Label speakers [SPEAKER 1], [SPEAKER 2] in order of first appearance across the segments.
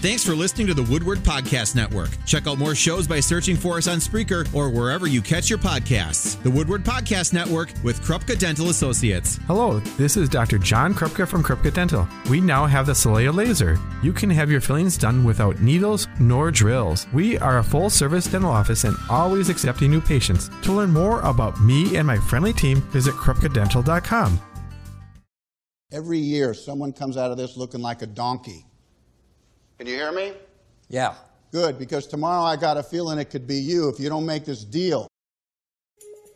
[SPEAKER 1] Thanks for listening to the Woodward Podcast Network. Check out more shows by searching for us on Spreaker or wherever you catch your podcasts. The Woodward Podcast Network with Krupka Dental Associates.
[SPEAKER 2] Hello, this is Dr. John Krupka from Krupka Dental. We now have the Solea laser. You can have your fillings done without needles nor drills. We are a full service dental office and always accepting new patients. To learn more about me and my friendly team, visit krupkadental.com.
[SPEAKER 3] Every year, someone comes out of this looking like a donkey. Can you hear me?
[SPEAKER 4] Yeah.
[SPEAKER 3] Good, because tomorrow I got a feeling it could be you if you don't make this deal.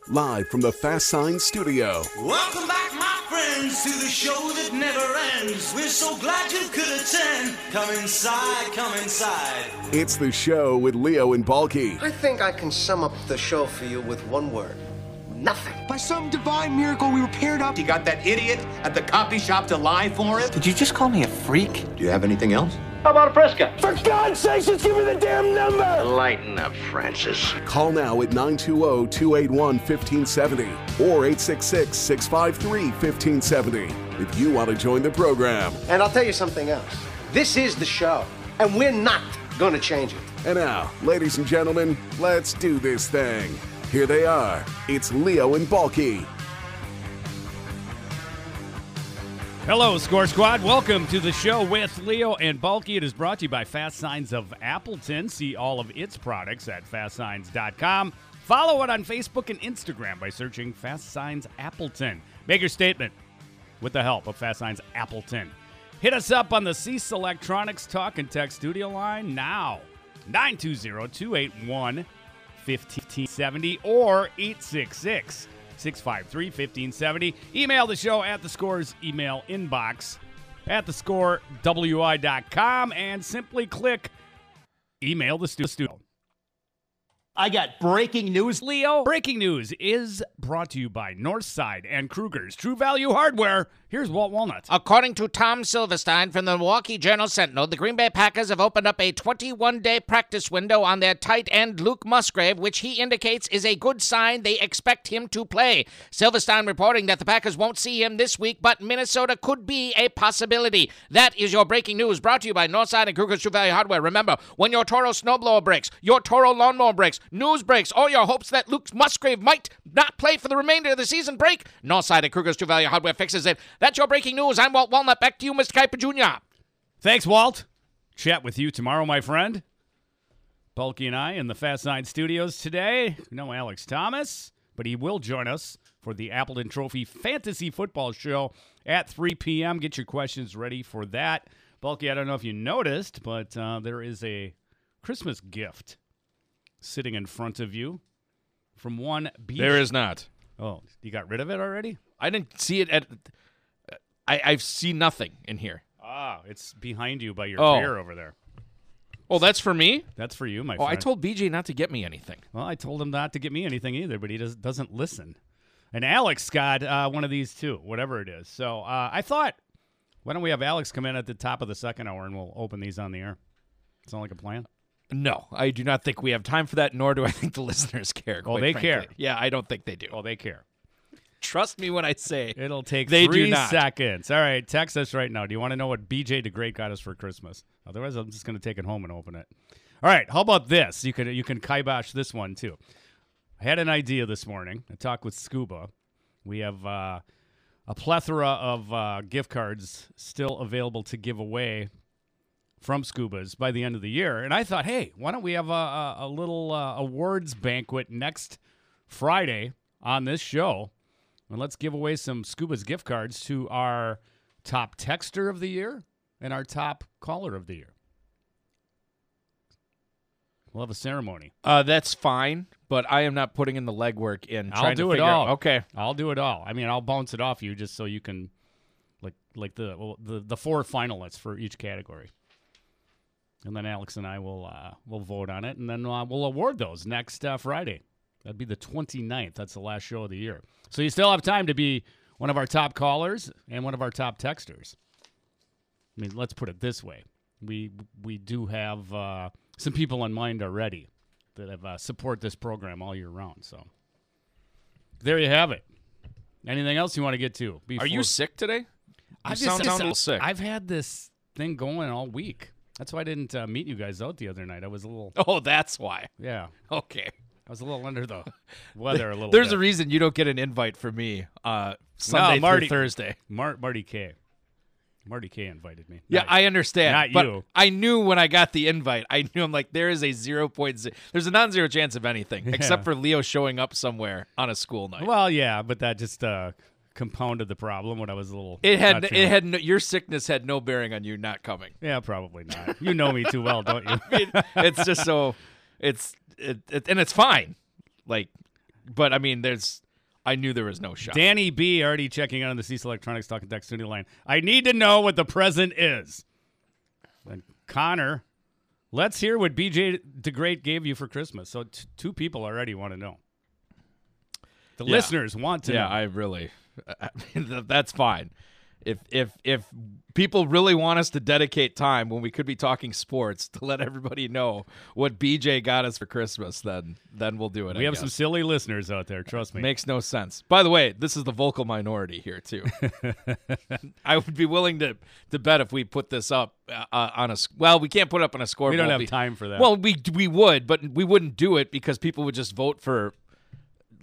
[SPEAKER 5] Live from the Fast Sign Studio.
[SPEAKER 6] Welcome back, my friends, to the show that never ends. We're so glad you could attend. Come inside, come inside.
[SPEAKER 5] It's the show with Leo and Balky.
[SPEAKER 7] I think I can sum up the show for you with one word nothing.
[SPEAKER 8] By some divine miracle, we were paired up.
[SPEAKER 9] You got that idiot at the copy shop to lie for him?
[SPEAKER 4] Did you just call me a freak?
[SPEAKER 9] Do you have anything else?
[SPEAKER 10] How about a Fresca?
[SPEAKER 8] For God's sakes, just give me the damn number!
[SPEAKER 7] Lighten up, Francis.
[SPEAKER 5] Call now at 920 281 1570 or 866 653 1570 if you want to join the program.
[SPEAKER 7] And I'll tell you something else. This is the show, and we're not going to change it.
[SPEAKER 5] And now, ladies and gentlemen, let's do this thing. Here they are. It's Leo and Balky.
[SPEAKER 11] Hello, Score Squad. Welcome to the show with Leo and Balky. It is brought to you by Fast Signs of Appleton. See all of its products at fastsigns.com. Follow it on Facebook and Instagram by searching Fast Signs Appleton. Make your statement with the help of Fast Signs Appleton. Hit us up on the Cease Electronics Talk and Tech Studio line now. 920 281 1570 or 866 653 1570. Email the show at the scores email inbox at the score wi.com and simply click email the studio.
[SPEAKER 9] I got breaking news.
[SPEAKER 11] Leo, breaking news is brought to you by Northside and Kruger's True Value Hardware. Here's Walt Walnut.
[SPEAKER 12] According to Tom Silverstein from the Milwaukee Journal Sentinel, the Green Bay Packers have opened up a 21 day practice window on their tight end Luke Musgrave, which he indicates is a good sign they expect him to play. Silverstein reporting that the Packers won't see him this week, but Minnesota could be a possibility. That is your breaking news brought to you by Northside and Kruger's True Value Hardware. Remember, when your Toro snowblower breaks, your Toro lawnmower breaks, news breaks, All your hopes that Luke Musgrave might not play for the remainder of the season break, Northside and Kruger's True Value Hardware fixes it. That's your breaking news. I'm Walt Walnut. Back to you, Mr. Kuiper Jr.
[SPEAKER 11] Thanks, Walt. Chat with you tomorrow, my friend. Balky and I in the Fast Nine studios today. No Alex Thomas, but he will join us for the Appleton Trophy Fantasy Football Show at 3 p.m. Get your questions ready for that. Balky, I don't know if you noticed, but uh, there is a Christmas gift sitting in front of you from one beach.
[SPEAKER 13] There is not.
[SPEAKER 11] Oh, you got rid of it already?
[SPEAKER 13] I didn't see it at. I I've seen nothing in here.
[SPEAKER 11] Ah, it's behind you by your
[SPEAKER 13] Oh.
[SPEAKER 11] chair over there.
[SPEAKER 13] Oh, that's for me.
[SPEAKER 11] That's for you, my friend.
[SPEAKER 13] Oh,
[SPEAKER 11] friend.
[SPEAKER 13] I told BJ not to get me anything.
[SPEAKER 11] Well, I told him not to get me anything either, but he does, doesn't listen. And Alex got uh, one of these too, whatever it is. So uh, I thought, why don't we have Alex come in at the top of the second hour and we'll open these on the air? Sound like a plan?
[SPEAKER 13] No, I do not think we have time for that, nor do I think the listeners care.
[SPEAKER 11] Oh,
[SPEAKER 13] quite
[SPEAKER 11] they
[SPEAKER 13] frankly.
[SPEAKER 11] care.
[SPEAKER 13] Yeah, I don't think they do.
[SPEAKER 11] Oh, they care.
[SPEAKER 13] Trust me when I say
[SPEAKER 11] It'll take
[SPEAKER 13] They do
[SPEAKER 11] three
[SPEAKER 13] not.
[SPEAKER 11] seconds. All right, text us right now. Do you want to know what BJ the Great got us for Christmas? Otherwise, I'm just going to take it home and open it. All right, how about this? You can you can kibosh this one too. I had an idea this morning. I talked with Scuba. We have uh, a plethora of uh, gift cards still available to give away from Scuba's by the end of the year. And I thought, hey, why don't we have a, a, a little uh, awards banquet next Friday on this show? And let's give away some Scuba's gift cards to our top texter of the year and our top caller of the year. We'll have a ceremony.
[SPEAKER 13] Uh, that's fine, but I am not putting in the legwork in
[SPEAKER 11] I'll do it all.
[SPEAKER 13] Okay,
[SPEAKER 11] I'll do it all. I mean, I'll bounce it off you just so you can, like, like the well, the the four finalists for each category, and then Alex and I will uh, will vote on it, and then uh, we'll award those next uh, Friday. That'd be the 29th. That's the last show of the year. So you still have time to be one of our top callers and one of our top texters. I mean, let's put it this way: we we do have uh, some people in mind already that have uh, support this program all year round. So there you have it. Anything else you want to get to?
[SPEAKER 13] are you sick today? You
[SPEAKER 11] I've
[SPEAKER 13] sound,
[SPEAKER 11] just-
[SPEAKER 13] sound a little sick.
[SPEAKER 11] I've had this thing going all week. That's why I didn't uh, meet you guys out the other night. I was a little.
[SPEAKER 13] Oh, that's why.
[SPEAKER 11] Yeah.
[SPEAKER 13] Okay.
[SPEAKER 11] I was a little under the weather a little.
[SPEAKER 13] There's
[SPEAKER 11] bit.
[SPEAKER 13] a reason you don't get an invite from me uh, Sunday
[SPEAKER 11] no, Marty,
[SPEAKER 13] through Thursday.
[SPEAKER 11] Mar- Marty K. Marty K invited me.
[SPEAKER 13] Yeah,
[SPEAKER 11] Not-
[SPEAKER 13] I understand.
[SPEAKER 11] Not
[SPEAKER 13] but
[SPEAKER 11] you.
[SPEAKER 13] I knew when I got the invite. I knew I'm like there is a zero point zero. There's a non-zero chance of anything
[SPEAKER 11] Yeah.
[SPEAKER 13] except for Leo showing up somewhere on a school night.
[SPEAKER 11] Well, yeah, but that just uh, compounded the problem when I was a little.
[SPEAKER 13] It had
[SPEAKER 11] not
[SPEAKER 13] it had no, your sickness had no bearing on you not coming.
[SPEAKER 11] Yeah, probably not. You know me too well, don't you?
[SPEAKER 13] I mean, it's just so it's it, it and it's fine. Like, but I mean, there's. I knew there was no shot.
[SPEAKER 11] Danny B already checking out on the Cecil Electronics Talking Tech Studio line. I need to know what the present is. And Connor, let's hear what BJ the Great gave you for Christmas. So t- two people already want to know. The
[SPEAKER 13] Yeah.
[SPEAKER 11] listeners want to
[SPEAKER 13] yeah,
[SPEAKER 11] know.
[SPEAKER 13] I really. I mean, th- that's fine. If if if people really want us to dedicate time when we could be talking sports to let everybody know what BJ got us for Christmas, then then we'll do it.
[SPEAKER 11] we
[SPEAKER 13] I
[SPEAKER 11] have some silly listeners out there. Trust me.
[SPEAKER 13] Makes no sense. By the way, this is the vocal minority here too. I would be willing to to bet if we put this up uh, uh, on a well, we can't put it up on a scoreboard.
[SPEAKER 11] We don't have
[SPEAKER 13] be-
[SPEAKER 11] time for that.
[SPEAKER 13] Well, we we would, but we wouldn't do it because people would just vote for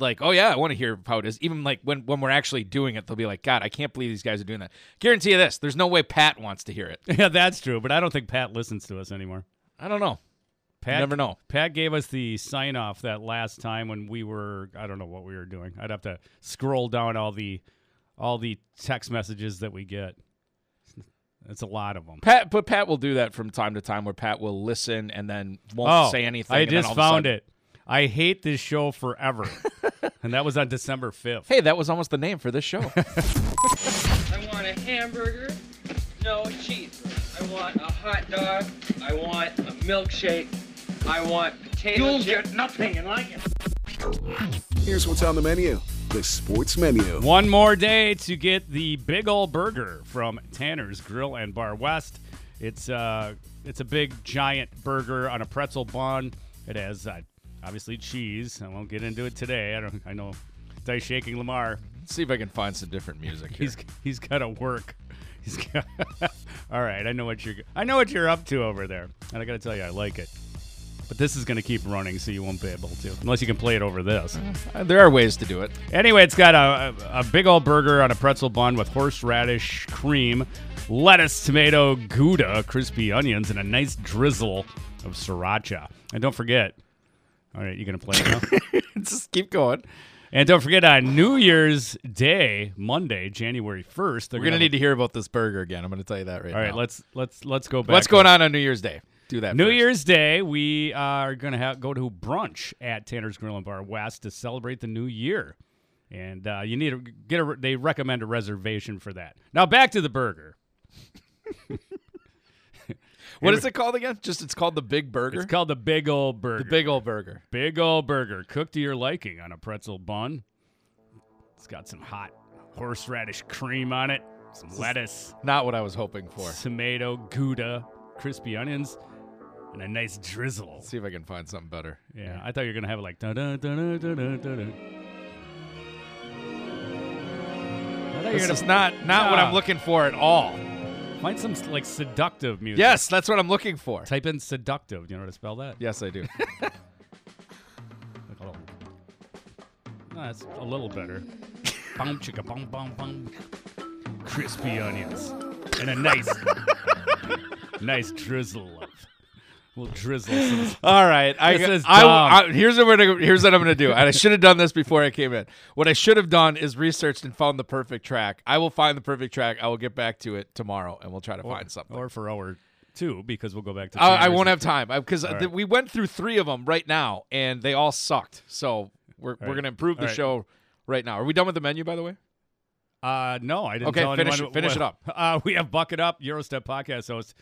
[SPEAKER 13] like, oh yeah, I want to hear how it is. Even like when when we're actually doing it, they'll be like, God, I can't believe these guys are doing that. Guarantee you this: there's no way Pat wants to hear it.
[SPEAKER 11] yeah, that's true, but I don't think Pat listens to us anymore.
[SPEAKER 13] I don't know.
[SPEAKER 11] Pat,
[SPEAKER 13] never know.
[SPEAKER 11] Pat gave us the sign off that last time when we were I don't know what we were doing. I'd have to scroll down all the all the text messages that we get. It's a lot of them.
[SPEAKER 13] Pat, but Pat will do that from time to time, where Pat will listen and then won't
[SPEAKER 11] oh,
[SPEAKER 13] say anything.
[SPEAKER 11] I just
[SPEAKER 13] all of a
[SPEAKER 11] found
[SPEAKER 13] sudden-
[SPEAKER 11] it. I hate this show forever. and that was on December 5th.
[SPEAKER 13] Hey, that was almost the name for this show.
[SPEAKER 4] I want a hamburger, no cheese. I want a hot dog. I want a milkshake. I want potato
[SPEAKER 9] You'll
[SPEAKER 4] chip.
[SPEAKER 9] get nothing and like it.
[SPEAKER 5] Here's what's on the menu the sports menu.
[SPEAKER 11] One more day to get the big old burger from Tanner's Grill and Bar West. It's uh, it's a big giant burger on a pretzel bun. It has uh, obviously cheese. I won't get into it today. I don't. I know. Dice shaking Lamar.
[SPEAKER 13] Let's See if I can find some different music here.
[SPEAKER 11] He's he's got to work. He's got. All right, I know what you're. I know what you're up to over there, and I got to tell you, I like it. But this is going to keep running, so you won't be able to, unless you can play it over this.
[SPEAKER 13] Uh, there are ways to do it.
[SPEAKER 11] Anyway, it's got a, a, a big old burger on a pretzel bun with horseradish cream, lettuce, tomato, Gouda, crispy onions, and a nice drizzle of sriracha. And don't forget, all right, you going to play now?
[SPEAKER 13] Just keep going.
[SPEAKER 11] And don't forget, on New Year's Day, Monday, January first,
[SPEAKER 13] We're gonna need to hear about this burger again. I'm gonna tell you that right now.
[SPEAKER 11] All right,
[SPEAKER 13] now.
[SPEAKER 11] let's let's let's go back.
[SPEAKER 13] What's going on on New Year's Day? Do that.
[SPEAKER 11] New
[SPEAKER 13] first.
[SPEAKER 11] Year's Day, we are going to have, go to brunch at Tanner's Grill and Bar West to celebrate the new year. And uh, you need to get a, they recommend a reservation for that. Now back to the burger.
[SPEAKER 13] What is it called again? Just it's called the Big Burger.
[SPEAKER 11] It's called the Big Old Burger.
[SPEAKER 13] the Big Old Burger.
[SPEAKER 11] Big Old Burger, cooked to your liking on a pretzel bun. It's got some hot horseradish cream on it, some lettuce,
[SPEAKER 13] Not what I was hoping for.
[SPEAKER 11] tomato, Gouda, crispy onions, and a nice drizzle.
[SPEAKER 13] Let's see if I can find something better.
[SPEAKER 11] Yeah, I thought you were gonna have it like da da da da da da da. I thought you
[SPEAKER 13] This is not not what. I'm looking for at all.
[SPEAKER 11] Find some like seductive music.
[SPEAKER 13] Yes, that's what I'm looking for.
[SPEAKER 11] Type in seductive. Do you know how to spell that?
[SPEAKER 13] Yes, I do.
[SPEAKER 11] Like a little- No, that's a little better. Bum chicka bum bum bum. Crispy onions and a nice, nice drizzle. We'll drizzle.
[SPEAKER 13] All right, I, I. I- here's what we're gonna, here's what I'm going to do. And I should have done this before I came in. What I should have done is researched and found the perfect track. I will find the perfect track. I will get back to it tomorrow, and we'll try to find something.
[SPEAKER 11] Or for hour two because we'll go back to.
[SPEAKER 13] I, I won't have time because
[SPEAKER 11] right.
[SPEAKER 13] we went through three of them right now, and they all sucked. So we're we're
[SPEAKER 11] right.
[SPEAKER 13] to improve the
[SPEAKER 11] right.
[SPEAKER 13] show right now. Are we done with the menu, by the way?
[SPEAKER 11] Uh, no, I didn't.
[SPEAKER 13] Okay,
[SPEAKER 11] tell
[SPEAKER 13] finish
[SPEAKER 11] anyone
[SPEAKER 13] it- finish
[SPEAKER 11] what-
[SPEAKER 13] it up.
[SPEAKER 11] Uh, we have Bucket Up, Eurostep podcast host,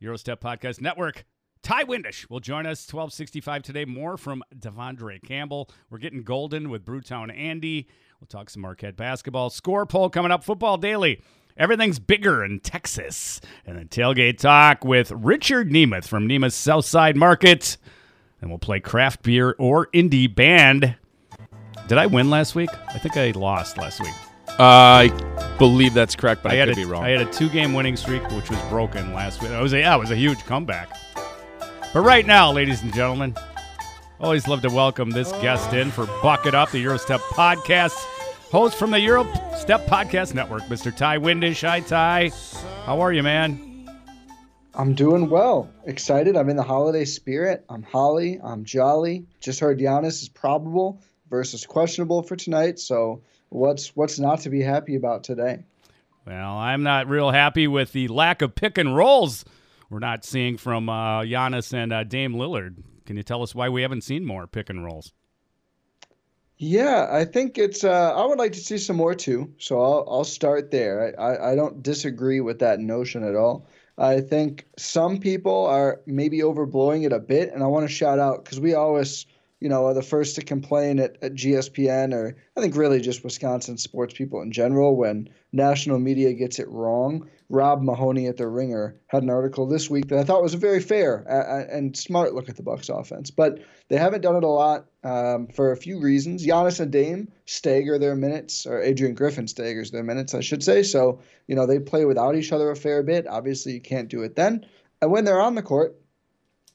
[SPEAKER 11] Eurostep podcast network. Ti Windisch will join us 1265 today. More from De'Vondre Campbell. We're getting golden with Brewtown Andy. We'll talk some Marquette basketball. Score poll coming up. Football Daily. Everything's bigger in Texas. And then tailgate talk with Richard Nemeth from Nemeth Southside Market. And we'll play craft beer or indie band. Did I win last week? I think I lost last week.
[SPEAKER 13] I believe that's correct, but I,
[SPEAKER 11] had
[SPEAKER 13] could
[SPEAKER 11] a,
[SPEAKER 13] be wrong.
[SPEAKER 11] I had a two-game winning streak, which was broken last week. It was a, yeah, it was a huge comeback. But right now, ladies and gentlemen, always love to welcome this guest in for Bucket Up, the Eurostep podcast. Host from the Eurostep Podcast Network, Mr. Ti Windisch. Hi, Ti. How are you, man?
[SPEAKER 10] I'm doing well. Excited. I'm in the holiday spirit. I'm holly. I'm jolly. Just heard Giannis is probable versus questionable for tonight. So what's what's not to be happy about today?
[SPEAKER 11] Well, I'm not real happy with the lack of pick and rolls we're not seeing from uh, Giannis and uh, Dame Lillard. Can you tell us why we haven't seen more pick and rolls?
[SPEAKER 10] Yeah, I think it's. Uh, I would like to see some more too. So I'll I'll start there. I, I, I don't disagree with that notion at all. I think some people are maybe overblowing it a bit, and I want to shout out because we always you know, are the first to complain at, at GSPN or I think really just Wisconsin sports people in general when national media gets it wrong. Rob Mahoney at the Ringer had an article this week that I thought was a very fair and smart look at the Bucks offense, but they haven't done it a lot um, for a few reasons. Giannis and Dame stagger their minutes, or Adrian Griffin staggers their minutes, I should say. So you know they play without each other a fair bit. Obviously, you can't do it then. And when they're on the court,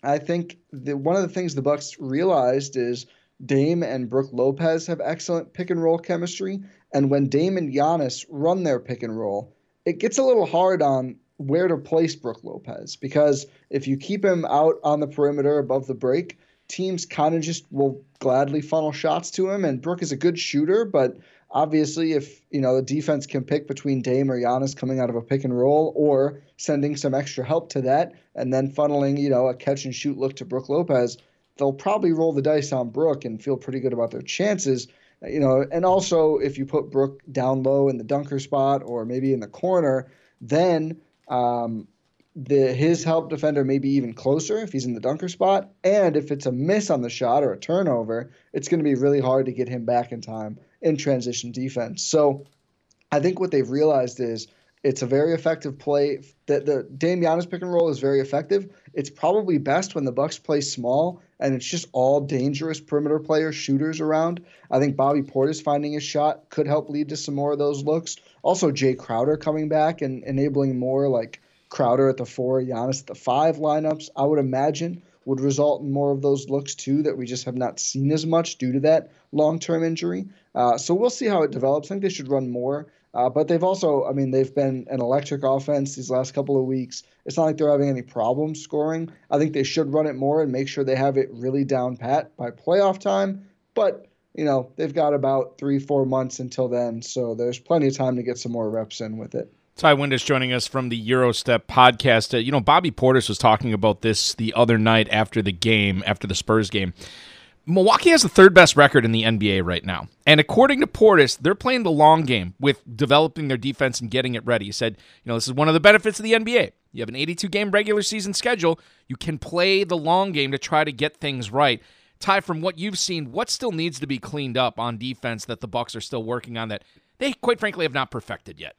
[SPEAKER 10] I think the, one of the things the Bucks realized is Dame and Brook Lopez have excellent pick and roll chemistry, and when Dame and Giannis run their pick and roll, it gets a little hard on where to place Brook Lopez because if you keep him out on the perimeter above the break, teams kind of just will gladly funnel shots to him. And Brook is a good shooter, but obviously, if you know the defense can pick between Dame or Giannis coming out of a pick and roll, or sending some extra help to that, and then funneling you know a catch and shoot look to Brook Lopez, they'll probably roll the dice on Brook and feel pretty good about their chances. You know, and also if you put Brook down low in the dunker spot or maybe in the corner, then um, the his help defender may be even closer if he's in the dunker spot. And if it's a miss on the shot or a turnover, it's going to be really hard to get him back in time in transition defense. So I think what they've realized is it's a very effective play. That the Dame Giannis pick and roll is very effective. It's probably best when the Bucks play small and it's just all dangerous perimeter players, shooters around. I think Bobby Portis finding his shot could help lead to some more of those looks. Also, Jae Crowder coming back and enabling more like Crowder at the four, Giannis at the five lineups. I would imagine would result in more of those looks too that we just have not seen as much due to that long-term injury. Uh, so we'll see how it develops. I think they should run more. Uh, but they've also, I mean, they've been an electric offense these last couple of weeks. It's not like they're having any problems scoring. I think they should run it more and make sure they have it really down pat by playoff time. But, you know, they've got about three, four months until then. So there's plenty of time to get some more reps in with it.
[SPEAKER 13] Ti Windisch joining us from the Eurostep podcast. Uh, you know, Bobby Portis was talking about this the other night after the game, after the Spurs game. Milwaukee has the third best record in the NBA right now. And according to Portis, they're playing the long game with developing their defense and getting it ready. He said, you know, this is one of the benefits of the NBA. You have an 82 game regular season schedule. You can play the long game to try to get things right. Ti, from what you've seen, what still needs to be cleaned up on defense that the Bucks are still working on that they quite frankly have not perfected yet?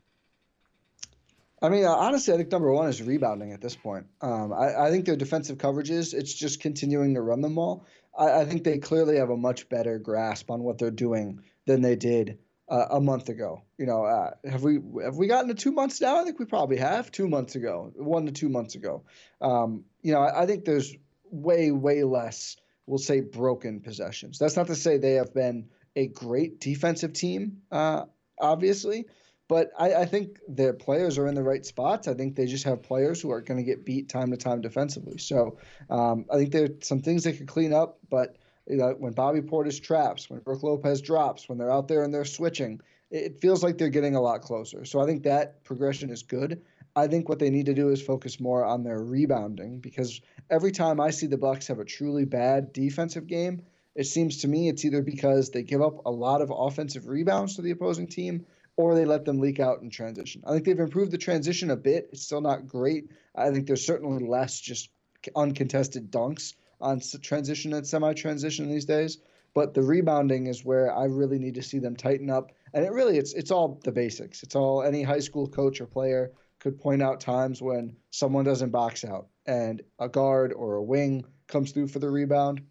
[SPEAKER 10] I mean, uh, honestly, I think number one is rebounding at this point. Um, I, I, think their defensive coverages, it's just continuing to run them well. I, I, think they clearly have a much better grasp on what they're doing than they did uh, a month ago. You know, uh, have we have we gotten to two months now? I think we probably have two months ago, one to two months ago. Um, you know, I, I think there's way way less. We'll say broken possessions. That's not to say they have been a great defensive team, uh, obviously but I, I, think their players are in the right spots. I think they just have players who are going to get beat time to time defensively. So um, I think there's some things they could clean up. But you know, when Bobby Portis traps, when Brook Lopez drops, when they're out there and they're switching, it, it feels like they're getting a lot closer. So I think that progression is good. I think what they need to do is focus more on their rebounding because every time I see the Bucks have a truly bad defensive game, it seems to me it's either because they give up a lot of offensive rebounds to the opposing team or they let them leak out in transition. I think they've improved the transition a bit. It's still not great. I think there's certainly less just uncontested dunks on transition and semi-transition these days. But the rebounding is where I really need to see them tighten up. And it really it's it's all the basics. It's all any high school coach or player could point out times when someone doesn't box out and a guard or a wing comes through for the rebound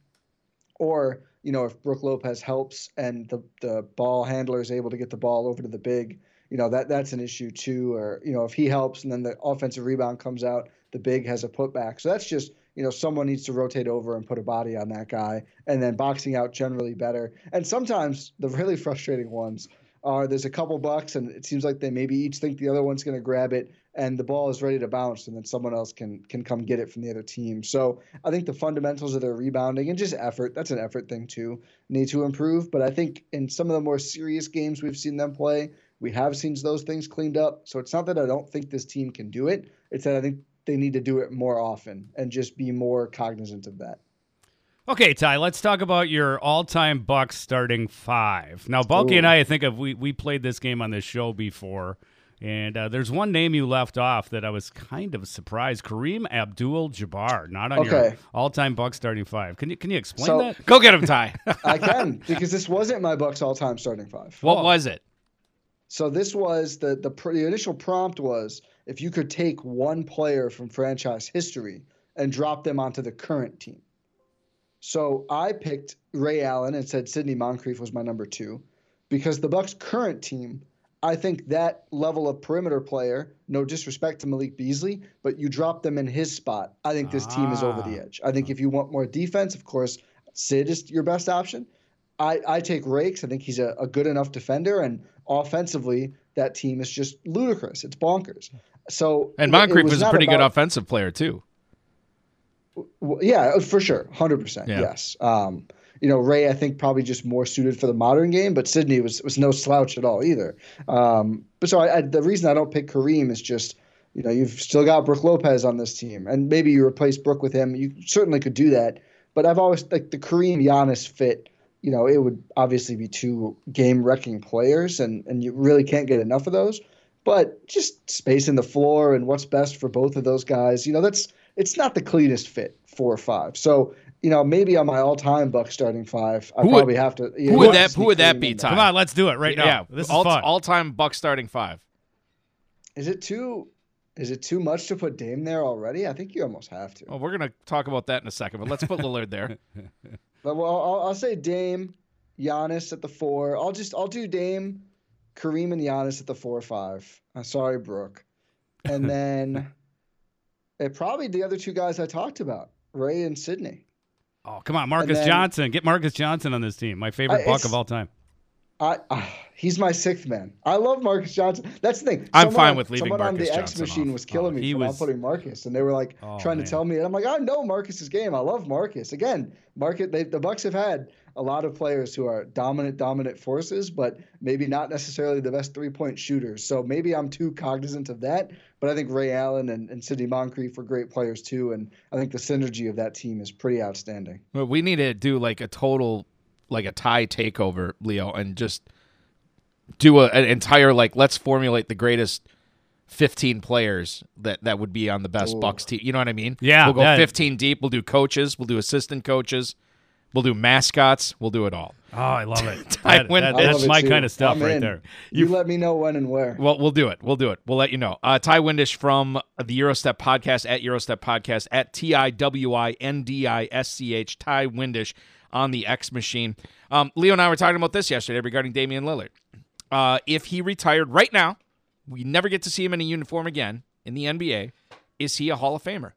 [SPEAKER 10] Or you know, if Brook Lopez helps and the the ball handler is able to get the ball over to the big, you know that that's an issue too. Or you know, if he helps and then the offensive rebound comes out, the big has a putback. So that's just you know someone needs to rotate over and put a body on that guy, and then boxing out generally better. And sometimes the really frustrating ones are there's a couple bucks and it seems like they maybe each think the other one's going to grab it and the ball is ready to bounce and then someone else can can come get it from the other team. So I think the fundamentals of their rebounding and just effort, that's an effort thing too, need to improve. But I think in some of the more serious games we've seen them play, we have seen those things cleaned up. So it's not that I don't think this team can do it. It's that I think they need to do it more often and just be more cognizant of that.
[SPEAKER 11] Okay, Ti, let's talk about your all-time Bucks starting five. Now, Balky
[SPEAKER 10] Ooh.
[SPEAKER 11] and I, I think of we we played this game on this show before, and uh, there's one name you left off that I was kind of surprised: Kareem Abdul-Jabbar, not on your all-time Bucks starting five. Can you can you explain
[SPEAKER 10] So-
[SPEAKER 11] that?
[SPEAKER 13] Go get him, Ti.
[SPEAKER 10] I can because this wasn't my Bucks all-time starting five.
[SPEAKER 13] what was it?
[SPEAKER 10] So this was the the, pr- the initial prompt was if you could take one player from franchise history and drop them onto the current team. So I picked Ray Allen and said Sidney Moncrief was my number two, because the Bucks' current team, I think that level of perimeter player, no disrespect to Malik Beasley, but you drop them in his spot. I think this team is over the edge. I think if you want more defense, of course, Sid is your best option. I, I take Rakes. I think he's a, a good enough defender, and offensively, that team is just ludicrous. It's bonkers. So
[SPEAKER 13] And Moncrief was, a
[SPEAKER 10] not
[SPEAKER 13] pretty good offensive player too.
[SPEAKER 10] well, yeah, for sure, hundred percent.
[SPEAKER 13] Yeah.
[SPEAKER 10] Yes. Um, you know, Ray, I think probably just more suited for the modern game, but Sidney was was no slouch at all either. Um, but so I, I, the reason I don't pick Kareem is just, you know, you've still got Brook Lopez on this team, and maybe you replace Brook with him. You certainly could do that, but I've always like the Kareem Giannis fit. You know, it would obviously be two game wrecking players, and and you really can't get enough of those. But just spacing the floor and what's best for both of those guys, you know, that's it's not the cleanest fit four or five. So you know, maybe on my all-time Buck starting five, I
[SPEAKER 13] Who would-
[SPEAKER 10] probably have to. you
[SPEAKER 13] Who
[SPEAKER 10] know,
[SPEAKER 13] would that? Who would that be?
[SPEAKER 10] in there.
[SPEAKER 13] Ti?
[SPEAKER 11] Come on, let's do it right now.
[SPEAKER 13] Yeah,
[SPEAKER 11] This is
[SPEAKER 13] all,
[SPEAKER 11] fun.
[SPEAKER 13] all-time Buck starting five.
[SPEAKER 10] Is it too? Is it too much to put Dame there already? I think you almost have to.
[SPEAKER 13] Well, we're gonna talk about that in a second, but let's put Lillard there.
[SPEAKER 10] But well, I'll, I'll say Dame, Giannis at the four. I'll just I'll do Dame, Kareem, and Giannis at the four or five. I'm sorry, Brook. And then, it probably the other two guys I talked about, Ray and Sidney.
[SPEAKER 11] Oh, come on, Marques
[SPEAKER 10] then-
[SPEAKER 11] Johnson. Get Marques Johnson on this team. My favorite
[SPEAKER 10] I-
[SPEAKER 11] Buck of all time.
[SPEAKER 10] I, uh, he's my sixth man. I love Marques Johnson. That's the thing.
[SPEAKER 13] I'm fine with leaving
[SPEAKER 10] Someone on
[SPEAKER 13] Marques
[SPEAKER 10] the X machine
[SPEAKER 13] off.
[SPEAKER 10] was killing
[SPEAKER 11] Oh,
[SPEAKER 10] me for
[SPEAKER 11] was-
[SPEAKER 10] not putting Marques, and they were like
[SPEAKER 11] Oh,
[SPEAKER 10] trying
[SPEAKER 11] man.
[SPEAKER 10] to tell me, and I'm like, I know Marques's game. I love Marques. Again, Marques. They, the Bucks have had a lot of players who are dominant, dominant forces, but maybe not necessarily the best three point shooters. So maybe I'm too cognizant of that. But I think Ray Allen and, and Sidney Moncrief were great players too, and I think the synergy of that team is pretty outstanding.
[SPEAKER 13] But we need to do like a total, like a tie takeover, Leo, and just do a, an entire like let's formulate the greatest 15 players that that would be on the best
[SPEAKER 10] Ooh.
[SPEAKER 13] Bucks team. You know what I mean?
[SPEAKER 11] Yeah,
[SPEAKER 13] We'll go
[SPEAKER 11] that-
[SPEAKER 13] 15 deep. We'll do coaches. We'll do assistant coaches. We'll do mascots. We'll do it all.
[SPEAKER 11] Oh, I love it.
[SPEAKER 13] Ti
[SPEAKER 11] That- that-
[SPEAKER 10] I love
[SPEAKER 11] that's
[SPEAKER 10] it
[SPEAKER 11] my
[SPEAKER 10] too.
[SPEAKER 11] kind of stuff
[SPEAKER 10] I'm
[SPEAKER 11] right
[SPEAKER 10] in.
[SPEAKER 11] there.
[SPEAKER 10] You let me know when and where.
[SPEAKER 13] Well, we'll do it. We'll do it. We'll let you know. Uh, Ti Windisch from the Eurostep podcast at Eurostep podcast at T I W I N D I S C H. Ti Windisch on the X machine. Um, Leo and I were talking about this yesterday regarding Damian Lillard. Uh, if he retired right now, we never get to see him in a uniform again in the NBA. Is he a Hall of Famer?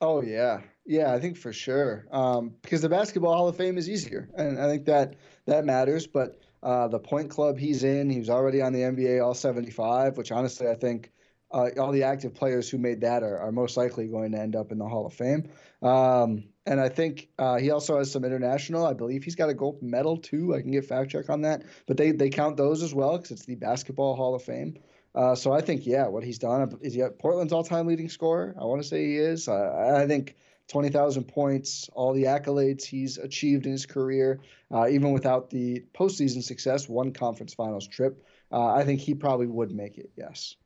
[SPEAKER 10] Oh yeah, yeah, I think for sure. Um, because the basketball Hall of Fame is easier, and I think that that matters. But uh, the point club he's in, he was already on the NBA All 75, which honestly I think uh, all the active players who made that are, are most likely going to end up in the Hall of Fame. Um, and I think uh, he also has some international. I believe he's got a gold medal too. I can get fact check on that, but they they count those as well because it's the Basketball Hall of Fame. Uh, so I think, yeah, what he's done is he Portland's all-time leading scorer. I want to say he is. I think 20,000 points, all the accolades he's achieved in his career, uh, even without the postseason success, one conference finals trip. Uh, I think he probably would make it. Yes.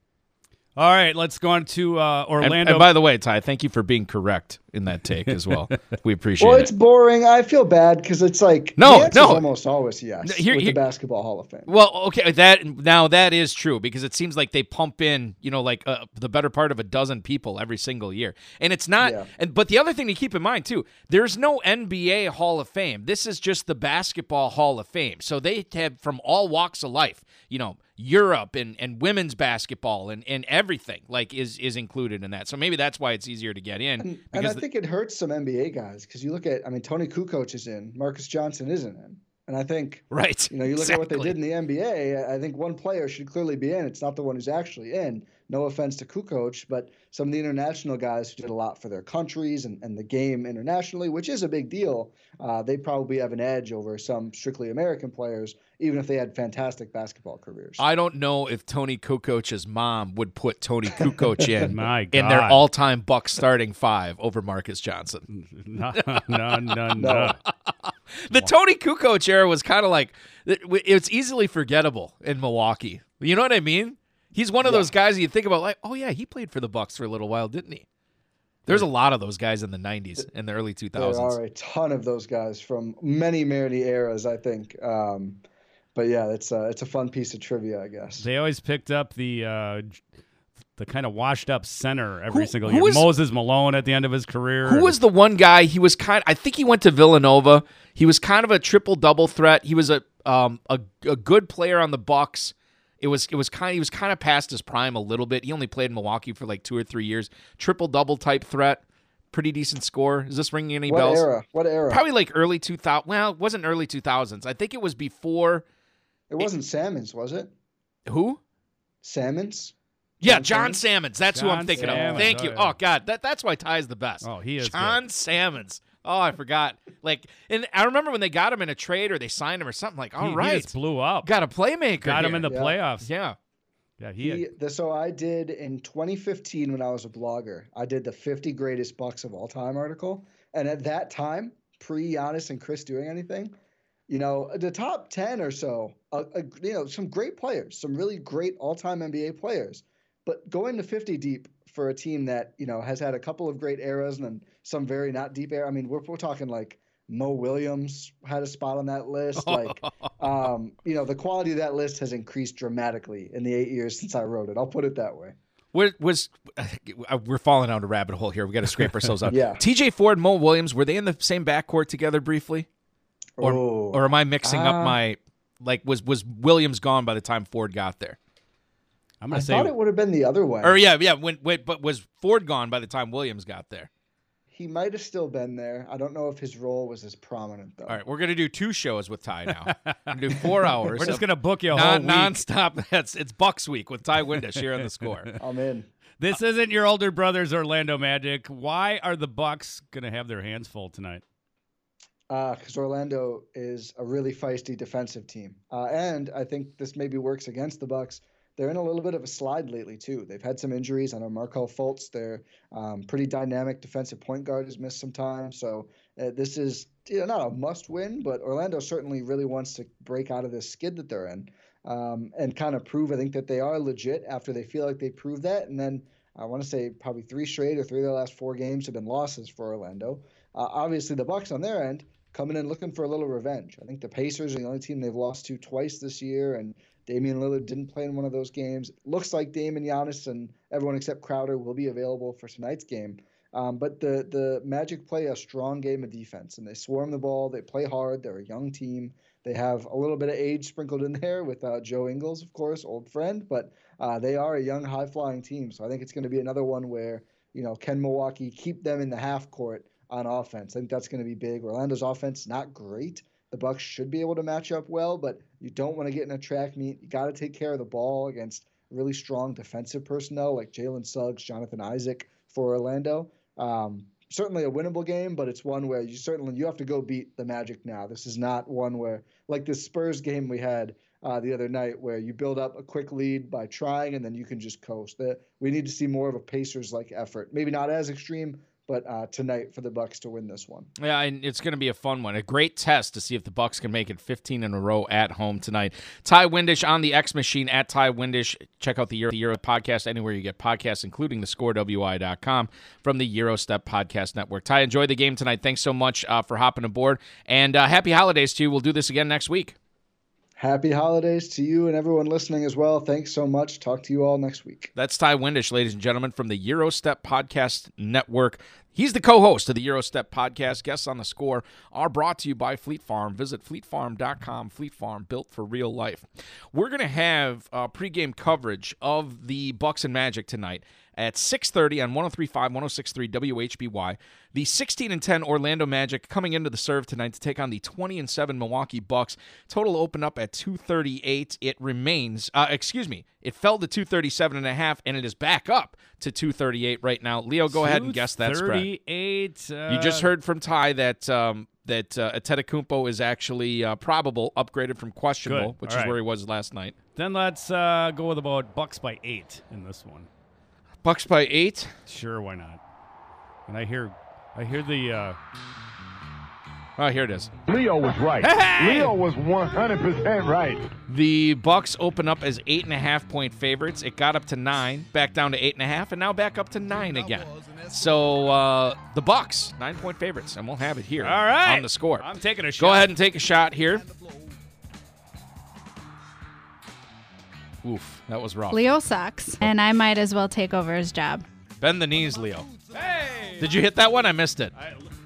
[SPEAKER 11] All right, let's go on to uh, Orlando.
[SPEAKER 13] and by the way, Ti, thank you for being correct in that take as well. We appreciate it.
[SPEAKER 10] Well,
[SPEAKER 13] it.
[SPEAKER 10] it's boring. I feel bad because it's like
[SPEAKER 13] No,
[SPEAKER 10] the
[SPEAKER 13] no.
[SPEAKER 10] almost always yes
[SPEAKER 13] No, here-
[SPEAKER 10] with
[SPEAKER 13] here-
[SPEAKER 10] the Basketball Hall of Fame.
[SPEAKER 13] Well, okay, that now that is true because it seems like they pump in, you know, like uh, the better part of a dozen people every single year, and it's not.
[SPEAKER 10] Yeah.
[SPEAKER 13] And but the other thing to keep in mind too, there's no NBA Hall of Fame. This is just the Basketball Hall of Fame. So they have from all walks of life, you know, Europe and and women's basketball and and everything like is is included in that. So maybe that's why it's easier to get in
[SPEAKER 10] And, and I
[SPEAKER 13] the-
[SPEAKER 10] think it hurts some NBA guys because you look at, I mean, Toni Kukoc is in, Marques Johnson isn't in. And I think,
[SPEAKER 13] right,
[SPEAKER 10] you know, you look at what they did in the NBA, I think one player should clearly be in. It's not the one who's actually in. No offense to Kukoc, but some of the international guys who did a lot for their countries and, and the game internationally, which is a big deal, uh, they probably have an edge over some strictly American players, even if they had fantastic basketball careers.
[SPEAKER 13] I don't know if Toni Kukoc's mom would put Toni Kukoc in
[SPEAKER 11] My
[SPEAKER 13] in their all-time Buck starting five over Marques Johnson.
[SPEAKER 11] no, no, no, no.
[SPEAKER 10] No.
[SPEAKER 13] The Toni Kukoc era was kind of like it's easily forgettable in Milwaukee. You know what I mean? He's one of those guys you think about like, oh yeah, he played for the Bucks for a little while, didn't he? There's a lot of those guys in the '90s and the early 2000s.
[SPEAKER 10] There are a ton of those guys from many, many eras, I think. Um, but yeah, it's a, it's a fun piece of trivia, I guess.
[SPEAKER 11] They always picked up the uh, the kind of washed up center every
[SPEAKER 13] Who-
[SPEAKER 11] single
[SPEAKER 13] who
[SPEAKER 11] year.
[SPEAKER 13] was-
[SPEAKER 11] Moses Malone at the end of his career.
[SPEAKER 13] Who was the one guy? He was kind. I think he went to Villanova. He was kind of a triple double threat. He was a um a, a good player on the Bucks. It was it was kind. He was kind of past his prime a little bit. He only played in Milwaukee for like two or three years. Triple double type threat. Pretty decent score. Is this ringing any
[SPEAKER 10] What
[SPEAKER 13] bells?
[SPEAKER 10] era? What era?
[SPEAKER 13] Probably like early 2000. Well, it wasn't early 2000s. I think it was before.
[SPEAKER 10] It wasn't Salmons, was it?
[SPEAKER 13] Who?
[SPEAKER 10] Salmons?
[SPEAKER 13] Yeah,
[SPEAKER 10] John
[SPEAKER 13] John Salmons. That's who I'm thinking
[SPEAKER 11] Salmons,
[SPEAKER 13] of. Thank
[SPEAKER 11] oh,
[SPEAKER 13] you.
[SPEAKER 11] yeah.
[SPEAKER 13] Oh God, that that's why Ti's the best.
[SPEAKER 11] Oh, he is
[SPEAKER 13] John Salmons. Oh, I forgot. Like, and I remember when they got him in a trade or they signed him or something. Like, all
[SPEAKER 11] He-
[SPEAKER 13] right,
[SPEAKER 11] he just blew up.
[SPEAKER 13] got a playmaker.
[SPEAKER 11] Got him
[SPEAKER 13] here.
[SPEAKER 11] in the
[SPEAKER 10] Yeah.
[SPEAKER 11] playoffs.
[SPEAKER 13] Yeah.
[SPEAKER 11] Yeah, he,
[SPEAKER 10] He,
[SPEAKER 11] had,
[SPEAKER 10] the, so I did in 2015 when I was a blogger. I did the 50 greatest Bucks of all time article, and at that time, pre Giannis and Chris doing anything, you know, the top 10 or so, uh, uh, you know, some great players, some really great all-time NBA players, but going to 50 deep for a team that you know has had a couple of great eras and then some very not deep era. I mean, we're we're talking like Mo Williams had a spot on that list. Like, um, you know, the quality of that list has increased dramatically in the eight years since I wrote it. I'll put it that way.
[SPEAKER 13] Was, was we're falling down a rabbit hole here. We got to scrape ourselves out.
[SPEAKER 10] Yeah.
[SPEAKER 13] T.J. Ford, Mo Williams, were they in the same backcourt together briefly, or
[SPEAKER 10] Oh.
[SPEAKER 13] or am I mixing
[SPEAKER 10] Uh,
[SPEAKER 13] up my like was was Williams gone by the time Ford got there?
[SPEAKER 11] I'm gonna say
[SPEAKER 10] thought it would have been the other way.
[SPEAKER 13] Or yeah, yeah. When, when but was Ford gone by the time Williams got there?
[SPEAKER 10] He might have still been there. I don't know if his role was as prominent though.
[SPEAKER 13] All right, we're gonna do two shows with Ti now. We're gonna do four hours.
[SPEAKER 11] We're just gonna book you a
[SPEAKER 13] non
[SPEAKER 11] whole week.
[SPEAKER 13] nonstop. That's it's Bucks week with Ti Windisch here on the score.
[SPEAKER 10] I'm in.
[SPEAKER 11] this isn't your older brother's Orlando Magic. Why are the Bucks gonna have their hands full tonight?
[SPEAKER 10] because Uh, Orlando is a really feisty defensive team, uh, and I think this maybe works against the Bucks. They're in a little bit of a slide lately too. They've had some injuries. I know Markelle Fultz, their um, pretty dynamic defensive point guard, has missed some time. So uh, this is you know, not a must-win, but Orlando certainly really wants to break out of this skid that they're in um, and kind of prove, I think, that they are legit after they feel like they proved that. And then I want to say probably three straight or three of their last four games have been losses for Orlando. Uh, obviously, the Bucks on their end coming in looking for a little revenge. I think the Pacers are the only team they've lost to twice this year, and Damian Lillard didn't play in one of those games. Looks like Damon Giannis and everyone except Crowder will be available for tonight's game. Um, but the the Magic play a strong game of defense, and they swarm the ball. They play hard. They're a young team. They have a little bit of age sprinkled in there with uh, Joe Ingles, of course, old friend. But uh, they are a young, high flying team. So I think it's going to be another one where you know can Milwaukee keep them in the half court on offense. I think that's going to be big. Orlando's offense not great. The Bucks should be able to match up well, but you don't want to get in a track meet. You got to take care of the ball against really strong defensive personnel like Jalen Suggs, Jonathan Isaac for Orlando. Um, certainly a winnable game, but it's one where you certainly you have to go beat the Magic now. This is not one where like the Spurs game we had uh, the other night where you build up a quick lead by trying and then you can just coast. We need to see more of a Pacers like effort. Maybe not as extreme, but uh, tonight for the Bucks to win this one.
[SPEAKER 13] Yeah, and it's going to be a fun one. A great test to see if the Bucks can make it 15 in a row at home tonight. Ti Windisch on the X Machine at Ti Windisch. Check out the Euro, the Euro podcast anywhere you get podcasts, including the ScoreWI.com from the Eurostep Podcast Network. Ti, enjoy the game tonight. Thanks so much uh, for hopping aboard, and uh, happy holidays to you. We'll do this again next week.
[SPEAKER 10] Happy holidays to you and everyone listening as well. Thanks so much. Talk to you all next week.
[SPEAKER 13] That's Ti Windisch, ladies and gentlemen, from the Eurostep Podcast Network. He's the co-host of the Eurostep Podcast. Guests on the score are brought to you by Fleet Farm. Visit fleetfarm.com. Fleet Farm, built for real life. We're going to have uh, pregame coverage of the Bucks and Magic tonight at 6:30 on 103.5, 106.3 WHBY. The 16 and 10 Orlando Magic coming into the serve tonight to take on the 20 and 7 Milwaukee Bucks. Total open up at 238. It remains, uh, excuse me, it fell to 237 and a half, and it is back up to 238 right now. Leo, go ahead and guess that spread.
[SPEAKER 11] 38. Uh,
[SPEAKER 13] You just heard from Ty that um, that uh, Antetokounmpo is actually uh, probable, upgraded from questionable,
[SPEAKER 11] Good.
[SPEAKER 13] which
[SPEAKER 11] All
[SPEAKER 13] is
[SPEAKER 11] right.
[SPEAKER 13] where he was last night.
[SPEAKER 11] Then let's uh, go with about Bucks by eight in this one.
[SPEAKER 13] Bucks by eight.
[SPEAKER 11] Sure, why not? And I hear, I hear the. Uh,
[SPEAKER 13] Oh, here it is.
[SPEAKER 14] Leo was right.
[SPEAKER 11] Hey!
[SPEAKER 14] Leo was 100% right.
[SPEAKER 13] The Bucks open up as eight and a half point favorites. It got up to nine, back down to eight and a half, and now back up to nine again. So uh, the Bucks nine point favorites, and we'll have it here
[SPEAKER 11] All right.
[SPEAKER 13] on the score.
[SPEAKER 11] I'm taking a shot.
[SPEAKER 13] Go ahead and take a shot here. Oof, that was rough.
[SPEAKER 15] Leo sucks, and I might as well take over his job.
[SPEAKER 13] Bend the knees, Leo. Did you hit that one? I missed it.
[SPEAKER 11] I know it's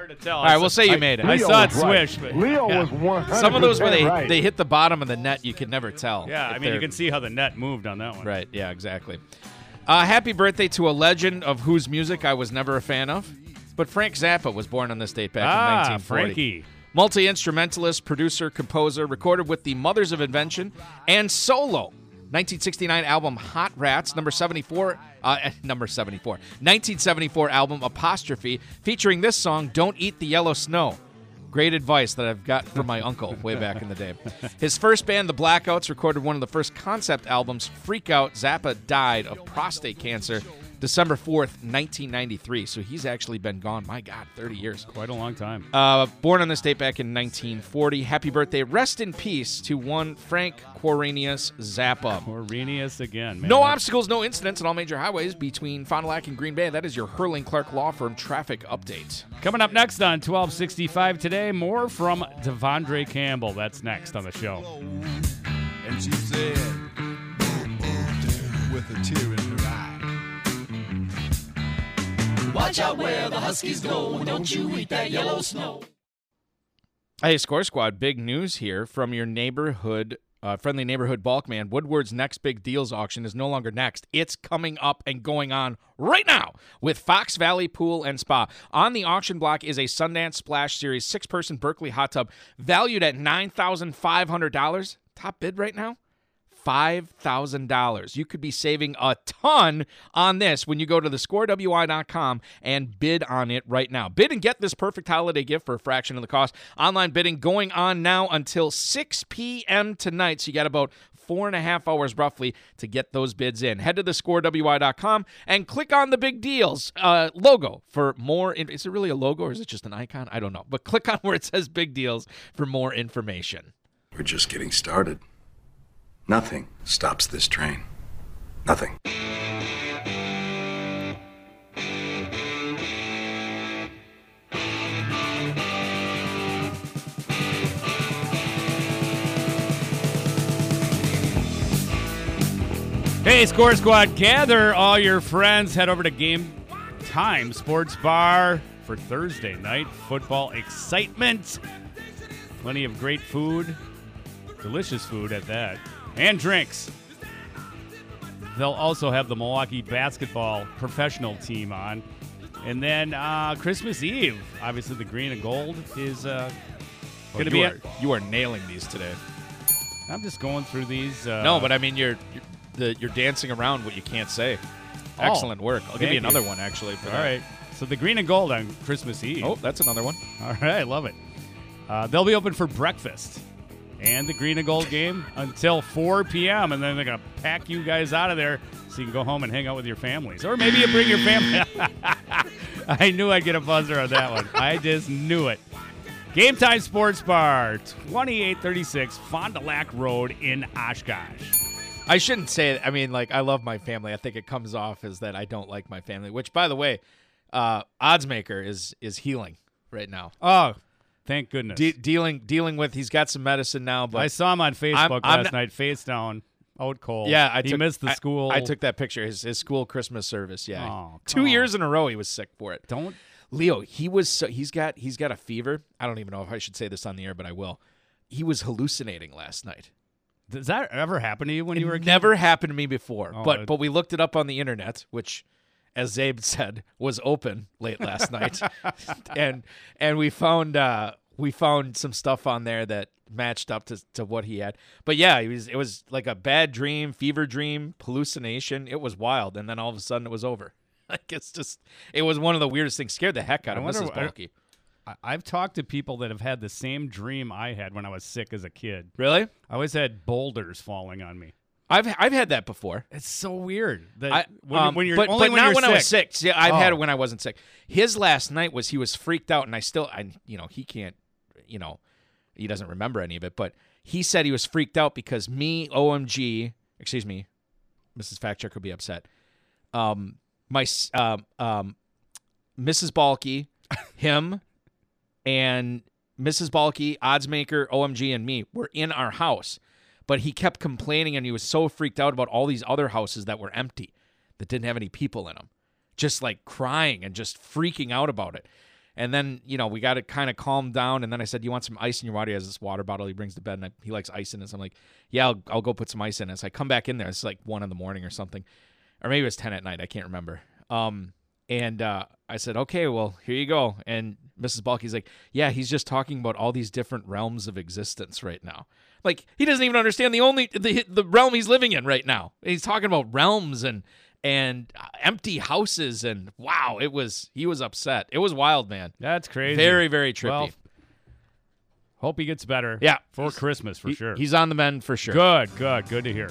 [SPEAKER 11] hard to tell.
[SPEAKER 13] All right, we'll say you made it.
[SPEAKER 11] I
[SPEAKER 14] Leo
[SPEAKER 11] saw it
[SPEAKER 14] was right.
[SPEAKER 11] swish, but
[SPEAKER 14] Leo
[SPEAKER 11] yeah.
[SPEAKER 14] was 100%
[SPEAKER 13] Some of those where they,
[SPEAKER 14] right.
[SPEAKER 13] they hit the bottom of the net, you could never tell.
[SPEAKER 11] Yeah, I mean you can see how the net moved on that one.
[SPEAKER 13] Right, yeah, exactly. Uh, happy birthday to a legend of whose music I was never a fan of. But Frank Zappa was born on this date back
[SPEAKER 11] Ah,
[SPEAKER 13] in 1940.
[SPEAKER 11] Frankie.
[SPEAKER 13] Multi instrumentalist, producer, composer, recorded with the Mothers of Invention and solo. 1969 album Hot Rats, number 74, uh, eh, number 74. 1974 album Apostrophe, featuring this song, Don't Eat the Yellow Snow. Great advice that I've got from my uncle way back in the day. His first band, The Blackouts, recorded one of the first concept albums, Freak Out. Zappa died of prostate cancer December 4th, 1993. So he's actually been gone, my God, 30 years.
[SPEAKER 11] Quite a long time.
[SPEAKER 13] Uh, born on this date back in 1940. Happy birthday. Rest in peace to one Frank Quirinius Zappa.
[SPEAKER 11] Quirinius again, man.
[SPEAKER 13] No obstacles, no incidents on all major highways between Fond du Lac and Green Bay. That is your Herrling Clark Law Firm traffic update.
[SPEAKER 11] Coming up next on 1265 today, more from De'Vondre Campbell. That's next on the show.
[SPEAKER 16] And she said, with a tear
[SPEAKER 6] Watch out where the Huskies go. Don't you eat that yellow snow.
[SPEAKER 13] Hey, Score Squad, big news here from your neighborhood, uh, friendly neighborhood bulk man. Woodward's next big deals auction is no longer next. It's coming up and going on right now with Fox Valley Pool and Spa. On the auction block is a Sundance Splash Series six person Berkeley hot tub valued at $9,500. Top bid right now? $5,000. You could be saving a ton on this when you go to thescorewi.com and bid on it right now. Bid and get this perfect holiday gift for a fraction of the cost. Online bidding going on now until 6 p.m. tonight. So you got about four and a half hours roughly to get those bids in. Head to thescorewi.com and click on the big deals uh, logo for more. In- is it really a logo or is it just an icon? I don't know. But click on where it says big deals for more information.
[SPEAKER 17] We're just getting started. Nothing stops this train. Nothing.
[SPEAKER 11] Hey, Score Squad, gather all your friends. Head over to Game Time Sports Bar for Thursday night football excitement. Plenty of great food, delicious food at that, and drinks. They'll also have the Milwaukee basketball professional team on. And then uh, Christmas Eve, obviously the green and gold is uh, going to
[SPEAKER 13] you
[SPEAKER 11] be.
[SPEAKER 13] are, you are nailing these today.
[SPEAKER 11] I'm just going through these. Uh,
[SPEAKER 13] no, but I mean you're you're, the, you're dancing around what you can't say.
[SPEAKER 11] Oh,
[SPEAKER 13] Excellent work. I'll give you another one actually.
[SPEAKER 11] All
[SPEAKER 13] that.
[SPEAKER 11] right. So the green and gold on Christmas Eve.
[SPEAKER 13] Oh, that's another one.
[SPEAKER 11] All right, I love it. Uh, they'll be open for breakfast and the green and gold game until 4 p.m. And then they're going to pack you guys out of there so you can go home and hang out with your families. Or maybe you bring your family. I knew I'd get a buzzer on that one. I just knew it. Game Time Sports Bar, 2836 Fond du Lac Road in Oshkosh.
[SPEAKER 13] I shouldn't say it. I mean, like, I love my family. I think it comes off as that I don't like my family, which, by the way, uh, Oddsmaker is is healing right now.
[SPEAKER 11] Oh, thank goodness.
[SPEAKER 13] De- dealing dealing with, he's got some medicine now, but
[SPEAKER 11] I saw him on Facebook
[SPEAKER 13] I'm- I'm
[SPEAKER 11] last
[SPEAKER 13] not-
[SPEAKER 11] night, face down, out cold.
[SPEAKER 13] Yeah, I
[SPEAKER 11] he
[SPEAKER 13] took,
[SPEAKER 11] missed the
[SPEAKER 13] I-
[SPEAKER 11] school.
[SPEAKER 13] I, took that picture. His his school Christmas service. Yeah,
[SPEAKER 11] Oh,
[SPEAKER 13] two
[SPEAKER 11] come
[SPEAKER 13] years in a row he was sick for it.
[SPEAKER 11] Don't
[SPEAKER 13] Leo. He was so he's got he's got a fever. I don't even know if I should say this on the air, but I will. He was hallucinating last night.
[SPEAKER 11] Does that ever happen to you when you were a kid?
[SPEAKER 13] never happened to me before.
[SPEAKER 11] Oh,
[SPEAKER 13] but
[SPEAKER 11] it-
[SPEAKER 13] but we looked it up on the internet, which, as Zabe said, was open late last night, and and we found uh, we found some stuff on there that matched up to, to what he had. But yeah, it was it was like a bad dream, fever dream, hallucination. It was wild, and then all of a sudden it was over. Like it's just it was one of the weirdest things. Scared the heck out of Mrs.
[SPEAKER 11] what- I- I've talked to people that have had the same dream I had when I was sick as a kid.
[SPEAKER 13] Really?
[SPEAKER 11] I always had boulders falling on me.
[SPEAKER 13] I've I've had that before.
[SPEAKER 11] It's so weird that
[SPEAKER 13] I,
[SPEAKER 11] when,
[SPEAKER 13] um,
[SPEAKER 11] when you're
[SPEAKER 13] but,
[SPEAKER 11] only
[SPEAKER 13] but
[SPEAKER 11] when
[SPEAKER 13] not when I was
[SPEAKER 11] sick.
[SPEAKER 13] sick. See, I've had
[SPEAKER 11] Oh.
[SPEAKER 13] it when I wasn't sick. His last night was he was freaked out, and I still, I you know, he can't, you know, he doesn't remember any of it, but he said he was freaked out because me, OMG, excuse me, Mrs. Fact Checker will be upset. Um, my s- um um, Mrs. Balky, him, and Mrs. Balky, Oddsmaker, OMG, and me were in our house. But he kept complaining and he was so freaked out about all these other houses that were empty, that didn't have any people in them. Just like crying and just freaking out about it. And then, you know, we got to kind of calm down. And then I said, You want some ice in your water? He has this water bottle he brings to bed and I, he likes ice in it. So I'm like, Yeah, I'll, I'll go put some ice in it. So I come back in there. It's like one in the morning or something. Or maybe it was 10 at night. I can't remember. Um, and uh, I said, okay, well, here you go. And Mrs. Balky's like, yeah, he's just talking about all these different realms of existence right now. Like he doesn't even understand the only the the realm he's living in right now. He's talking about realms and and uh, empty houses and wow, it was he was upset. It was wild, man.
[SPEAKER 11] That's crazy.
[SPEAKER 13] Very very trippy.
[SPEAKER 11] Well, hope he gets better.
[SPEAKER 13] Yeah.
[SPEAKER 11] for Christmas for
[SPEAKER 13] he-
[SPEAKER 11] sure.
[SPEAKER 13] He's on the mend for sure.
[SPEAKER 11] good, good, good to hear.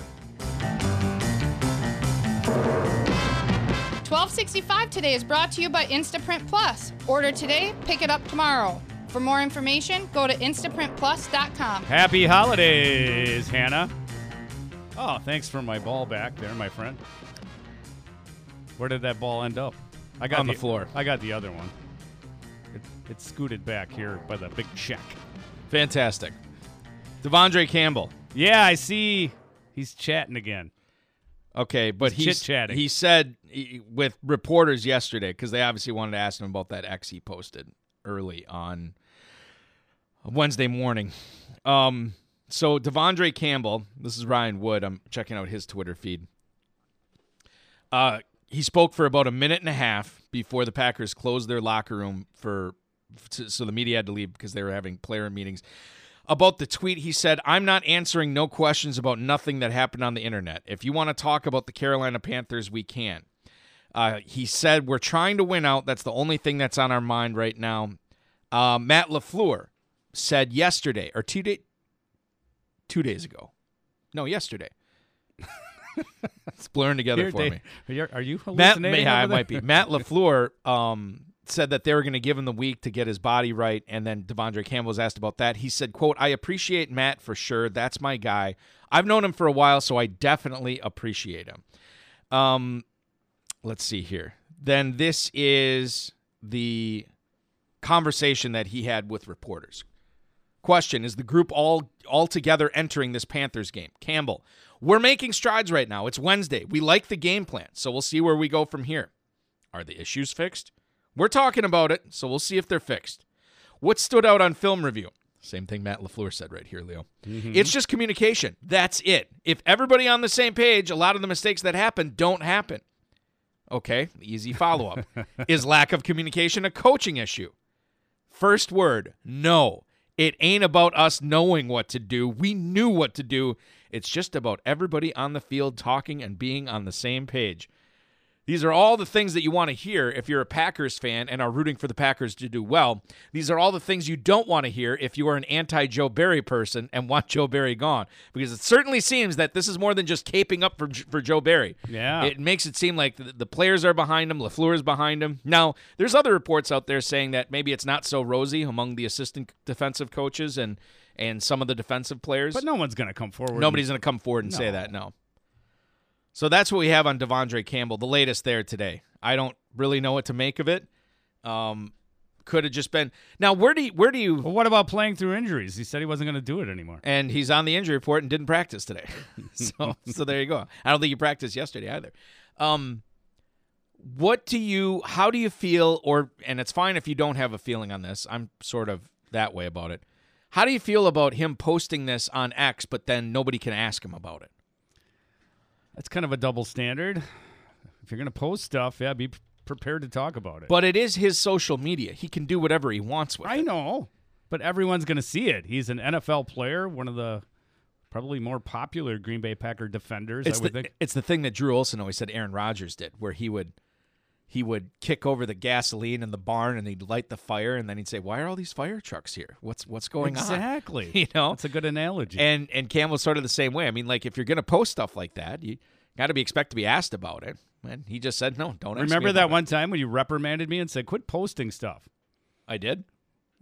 [SPEAKER 18] 1265 today is brought to you by Instaprint Plus. Order today, pick it up tomorrow. For more information, go to instaprintplus.com.
[SPEAKER 11] Happy holidays, Hannah. Oh, thanks for my ball back there, my friend. Where did that ball end up? I got
[SPEAKER 13] On the floor.
[SPEAKER 11] I got the other one. It, it scooted back here by the big check.
[SPEAKER 13] Fantastic. De'Vondre Campbell.
[SPEAKER 11] Yeah, I see. He's chatting again.
[SPEAKER 13] Okay, but
[SPEAKER 11] He's
[SPEAKER 13] he's
[SPEAKER 11] chit-chatting.
[SPEAKER 13] He said he- with reporters yesterday because they obviously wanted to ask him about that X he posted early on Wednesday morning. Um, so De'Vondre Campbell, this is Ryan Wood. I'm checking out his Twitter feed. Uh, he spoke for about a minute and a half before the Packers closed their locker room for, so the media had to leave because they were having player meetings about the tweet he said i'm not answering no questions about nothing that happened on the internet if you want to talk about the carolina panthers we can uh, he said we're trying to win out that's the only thing that's on our mind right now uh, matt lafleur said yesterday or two, day, two days ago no yesterday it's blurring together
[SPEAKER 11] Here,
[SPEAKER 13] for
[SPEAKER 11] they-
[SPEAKER 13] me
[SPEAKER 11] Are you, are you
[SPEAKER 13] Matt,
[SPEAKER 11] hallucinating?
[SPEAKER 13] yeah,
[SPEAKER 11] over
[SPEAKER 13] it
[SPEAKER 11] there?
[SPEAKER 13] might be. Matt Lafleur um, said that they were going to give him the week to get his body right, and then De'Vondre Campbell was asked about that. He said, "quote I appreciate Matt for sure. That's my guy. I've known him for a while, so I definitely appreciate him." Um, let's see here. Then this is the conversation that he had with reporters. Question Is the group all all together entering this Panthers game? Campbell, we're making strides right now. It's Wednesday. We like the game plan, so we'll see where we go from here. Are the issues fixed? We're talking about it, so we'll see if they're fixed. What stood out on film review? Same thing Matt LaFleur said right here, Leo. Mm-hmm. It's just communication. That's it. If everybody on the same page, a lot of the mistakes that happen don't happen. Okay, easy follow up. Is lack of communication a coaching issue? First word, no. It ain't about us knowing what to do. We knew what to do. It's just about everybody on the field talking and being on the same page. These are all the things that you want to hear if you're a Packers fan and are rooting for the Packers to do well. These are all the things you don't want to hear if you are an anti Joe Barry person and want Joe Barry gone. Because it certainly seems that this is more than just caping up for, for Joe Barry.
[SPEAKER 11] Yeah.
[SPEAKER 13] It makes it seem like the, the players are behind him, LaFleur is behind him. Now, there's other reports out there saying that maybe it's not so rosy among the assistant defensive coaches and, and some of the defensive players.
[SPEAKER 11] But no one's going to come forward.
[SPEAKER 13] Nobody's going to come forward and say that, no. So that's what we have on De'Vondre Campbell, the latest there today. I don't really know what to make of it. Um, could have just been now. Where do you, where do you?
[SPEAKER 11] Well, what about playing through injuries? He said he wasn't going to do it anymore.
[SPEAKER 13] And he's on the injury report and didn't practice today. so so there you go. I don't think he practiced yesterday either. Um, what do you? How do you feel? Or and it's fine if you don't have a feeling on this. I'm sort of that way about it. How do you feel about him posting this on X, but then nobody can ask him about it?
[SPEAKER 11] That's kind of a double standard. If you're going to post stuff, yeah, be prepared to talk about it.
[SPEAKER 13] But it is his social media. He can do whatever he wants with
[SPEAKER 11] I
[SPEAKER 13] it.
[SPEAKER 11] know, but everyone's going to see it. He's an NFL player, one of the probably more popular Green Bay Packer defenders.
[SPEAKER 13] It's
[SPEAKER 11] I would
[SPEAKER 13] the,
[SPEAKER 11] think.
[SPEAKER 13] it's the thing that Drew Olson always said Aaron Rodgers did, where he would he would kick over the gasoline in the barn and he'd light the fire and then he'd say, "Why are all these fire trucks here? What's what's going on?"
[SPEAKER 11] Exactly.
[SPEAKER 13] You know,
[SPEAKER 11] it's a good analogy.
[SPEAKER 13] and and Campbell's sort of the same way. I mean, like if you're going to post stuff like that, you got to be expect to be asked about it. And he just said, "No, don't." ask
[SPEAKER 11] Remember that
[SPEAKER 13] it."
[SPEAKER 11] one time when you reprimanded me and said, "Quit posting stuff."
[SPEAKER 13] I did.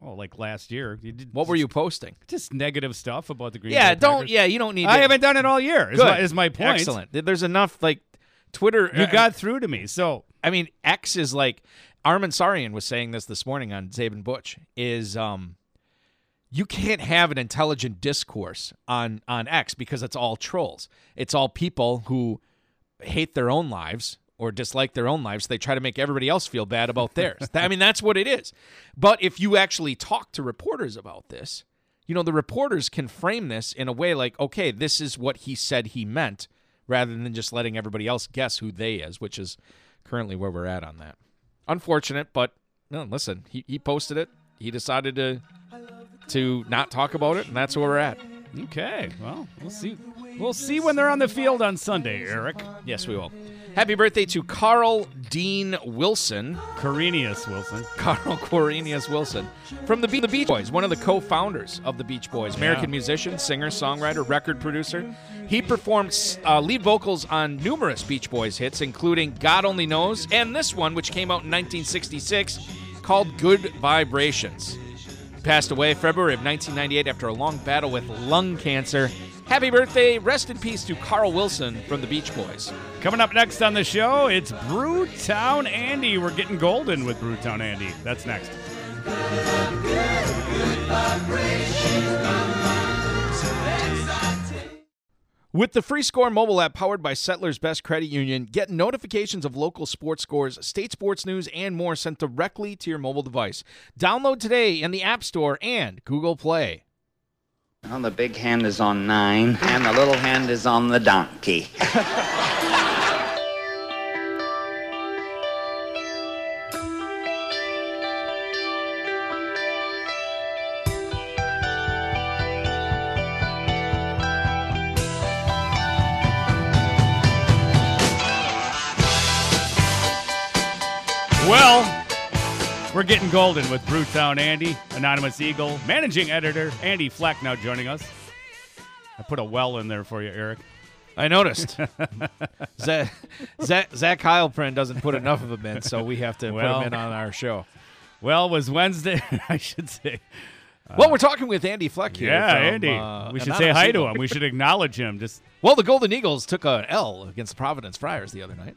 [SPEAKER 11] Oh, like last year. You did
[SPEAKER 13] What were you posting?
[SPEAKER 11] Just negative stuff about the Green
[SPEAKER 13] Yeah,
[SPEAKER 11] Bay
[SPEAKER 13] don't.
[SPEAKER 11] Packers.
[SPEAKER 13] Yeah, you don't need.
[SPEAKER 11] I
[SPEAKER 13] to-
[SPEAKER 11] haven't done it all year. Is
[SPEAKER 13] Good.
[SPEAKER 11] my, is my point.
[SPEAKER 13] Excellent. There's enough like Twitter.
[SPEAKER 11] You
[SPEAKER 13] uh,
[SPEAKER 11] got through to me. So
[SPEAKER 13] I mean, X is like Armin Sarian was saying this this morning on Zabin Butch is um you can't have an intelligent discourse on on X because it's all trolls. It's all people who hate their own lives or dislike their own lives. They try to make everybody else feel bad about theirs. I mean, that's what it is. But if you actually talk to reporters about this, you know, the reporters can frame this in a way like, okay, this is what he said he meant, rather than just letting everybody else guess who they is, which is currently where we're at on that. Unfortunate, but no, listen, he, he posted it. He decided to to not talk about it, and that's where we're at.
[SPEAKER 11] okay, well, we'll see. We'll see when they're on the field on Sunday, Eric.
[SPEAKER 13] Yes, we will. Happy birthday to Carl Dean Wilson.
[SPEAKER 11] Corinius Wilson.
[SPEAKER 13] Carl Corinius Wilson from the, Be- the Beach Boys, one of the co-founders of the Beach Boys, American
[SPEAKER 11] Yeah.
[SPEAKER 13] musician, singer, songwriter, record producer. He performed uh, lead vocals on numerous Beach Boys hits, including "God Only Knows" and this one, which came out in 1966, called "Good Vibrations." He Passed away February of 1998 after a long battle with lung cancer. Happy birthday, rest in peace to Carl Wilson from the Beach Boys.
[SPEAKER 11] Coming up next on the show, it's Brewtown Andy. We're getting golden with Brewtown Andy. That's next.
[SPEAKER 13] With the free score mobile app powered by Settlers Best Credit Union, get notifications of local sports scores, state sports news, and more sent directly to your mobile device. Download today in the App Store and Google Play.
[SPEAKER 19] Well, the big hand is on nine, and the little hand is on the donkey.
[SPEAKER 11] Well, we're getting golden with Brewtown Andy, Anonymous Eagle, managing editor Andy Fleck now joining us. I put a well in there for you, Eric.
[SPEAKER 13] I noticed. Zach, Zach, Zach Heilprin doesn't put enough of them in, so we have to
[SPEAKER 11] Well-
[SPEAKER 13] put him in on our show.
[SPEAKER 11] Well, it was Wednesday, I should say.
[SPEAKER 13] well, we're talking with Andy Fleck here.
[SPEAKER 11] Yeah,
[SPEAKER 13] from,
[SPEAKER 11] Andy.
[SPEAKER 13] uh,
[SPEAKER 11] we should
[SPEAKER 13] Anonymous
[SPEAKER 11] say hi to him. We should acknowledge him. Just
[SPEAKER 13] Well, the Golden Eagles took an L against the Providence Friars the other night.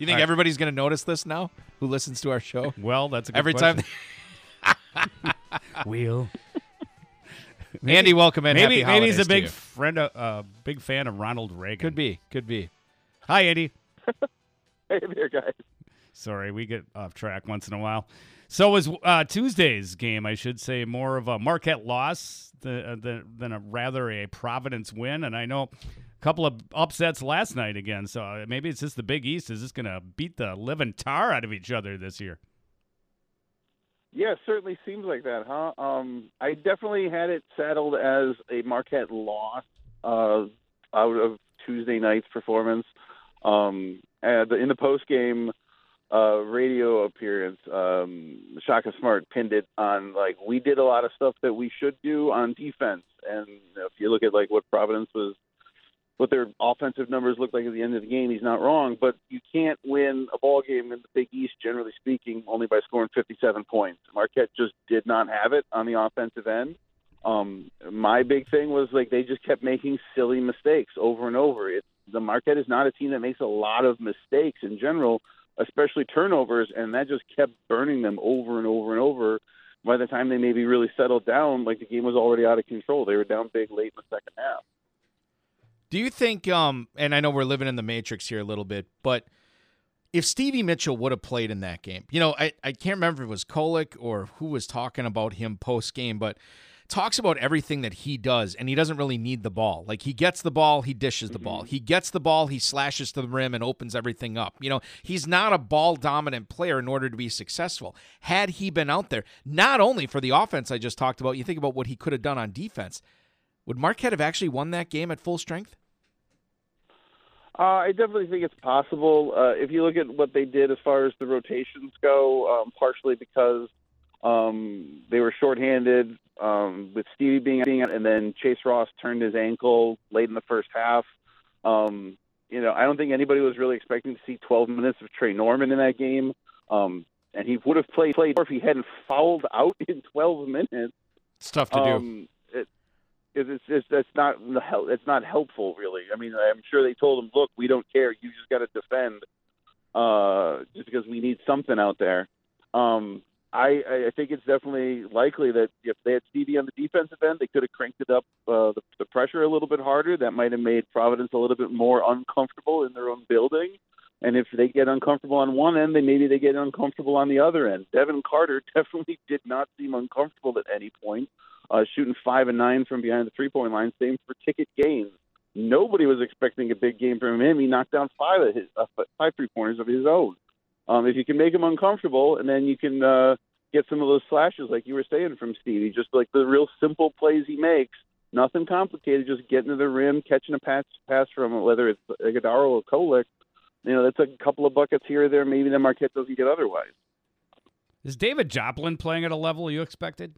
[SPEAKER 13] You think
[SPEAKER 11] All right.
[SPEAKER 13] everybody's going to notice this now? Who listens to our show?
[SPEAKER 11] well, that's a good
[SPEAKER 13] Every
[SPEAKER 11] question.
[SPEAKER 13] time.
[SPEAKER 11] Wheel.
[SPEAKER 13] Andy, welcome in.
[SPEAKER 11] Maybe
[SPEAKER 13] Happy
[SPEAKER 11] maybe he's a big friend, of, uh, big fan of Ronald Reagan.
[SPEAKER 13] Could be, could be.
[SPEAKER 11] Hi, Andy.
[SPEAKER 20] Hey there, guys.
[SPEAKER 11] Sorry, we get off track once in a while. So was uh, Tuesday's game, I should say, more of a Marquette loss than, uh, than, than a rather a Providence win. And I know a couple of upsets last night again. So uh, maybe it's just the Big East is just going to beat the living tar out of each other this year.
[SPEAKER 20] Yeah, certainly seems like that, huh? Um, I definitely had it saddled as a Marquette loss uh, out of Tuesday night's performance. Um, the, in the post game uh, radio appearance, um, Shaka Smart pinned it on like we did a lot of stuff that we should do on defense, and if you look at like what Providence was, what their offensive numbers look like at the end of the game, he's not wrong. But you can't win a ball game in the Big East, generally speaking, only by scoring 57 points. Marquette just did not have it on the offensive end. Um, my big thing was like they just kept making silly mistakes over and over. It's the Marquette is not a team that makes a lot of mistakes in general especially turnovers, and that just kept burning them over and over and over. By the time they maybe really settled down, like the game was already out of control. They were down big late in the second half.
[SPEAKER 13] Do you think, um, and I know we're living in the matrix here a little bit, but if Stevie Mitchell would have played in that game, you know, I, I can't remember if it was Kolek or who was talking about him post game, but talks about everything that he does, and he doesn't really need the ball. Like he gets the ball, he dishes the ball. He gets the ball, he slashes to the rim and opens everything up. You know, he's not a ball dominant player in order to be successful. Had he been out there, not only for the offense I just talked about, you think about what he could have done on defense. Would Marquette have actually won that game at full strength?
[SPEAKER 20] Uh, I definitely think it's possible. Uh, if you look at what they did as far as the rotations go, um, partially because um, they were shorthanded um, with Stevie being, being out, and then Chase Ross turned his ankle late in the first half. Um, you know, I don't think anybody was really expecting to see 12 minutes of Tre Norman in that game. Um, and he would have played played if he hadn't fouled out in 12 minutes.
[SPEAKER 13] It's tough to
[SPEAKER 20] um, do. It, it's it's it's not it's not helpful really. I mean, I'm sure they told him, look, we don't care. You just got to defend, uh, just because we need something out there. Um, I, I think it's definitely likely that if they had Stevie on the defensive end, they could have cranked it up uh, the, the pressure a little bit harder. That might have made Providence a little bit more uncomfortable in their own building. And if they get uncomfortable on one end, then maybe they get uncomfortable on the other end. Devin Carter definitely did not seem uncomfortable at any point, uh, shooting five and nine from behind the three point line. Same for Ticket Gaines. Nobody was expecting a big game from him. He knocked down five of his uh, five three pointers of his own. Um, if you can make him uncomfortable, and then you can uh, get some of those slashes, like you were saying from Stevie, just like the real simple plays he makes, nothing complicated, just getting to the rim, catching a pass, pass from whether it's Ighodaro or Kolek. You know, that's a couple of buckets here or there. Maybe that Marquette doesn't get otherwise.
[SPEAKER 11] Is David Joplin playing at a level you expected?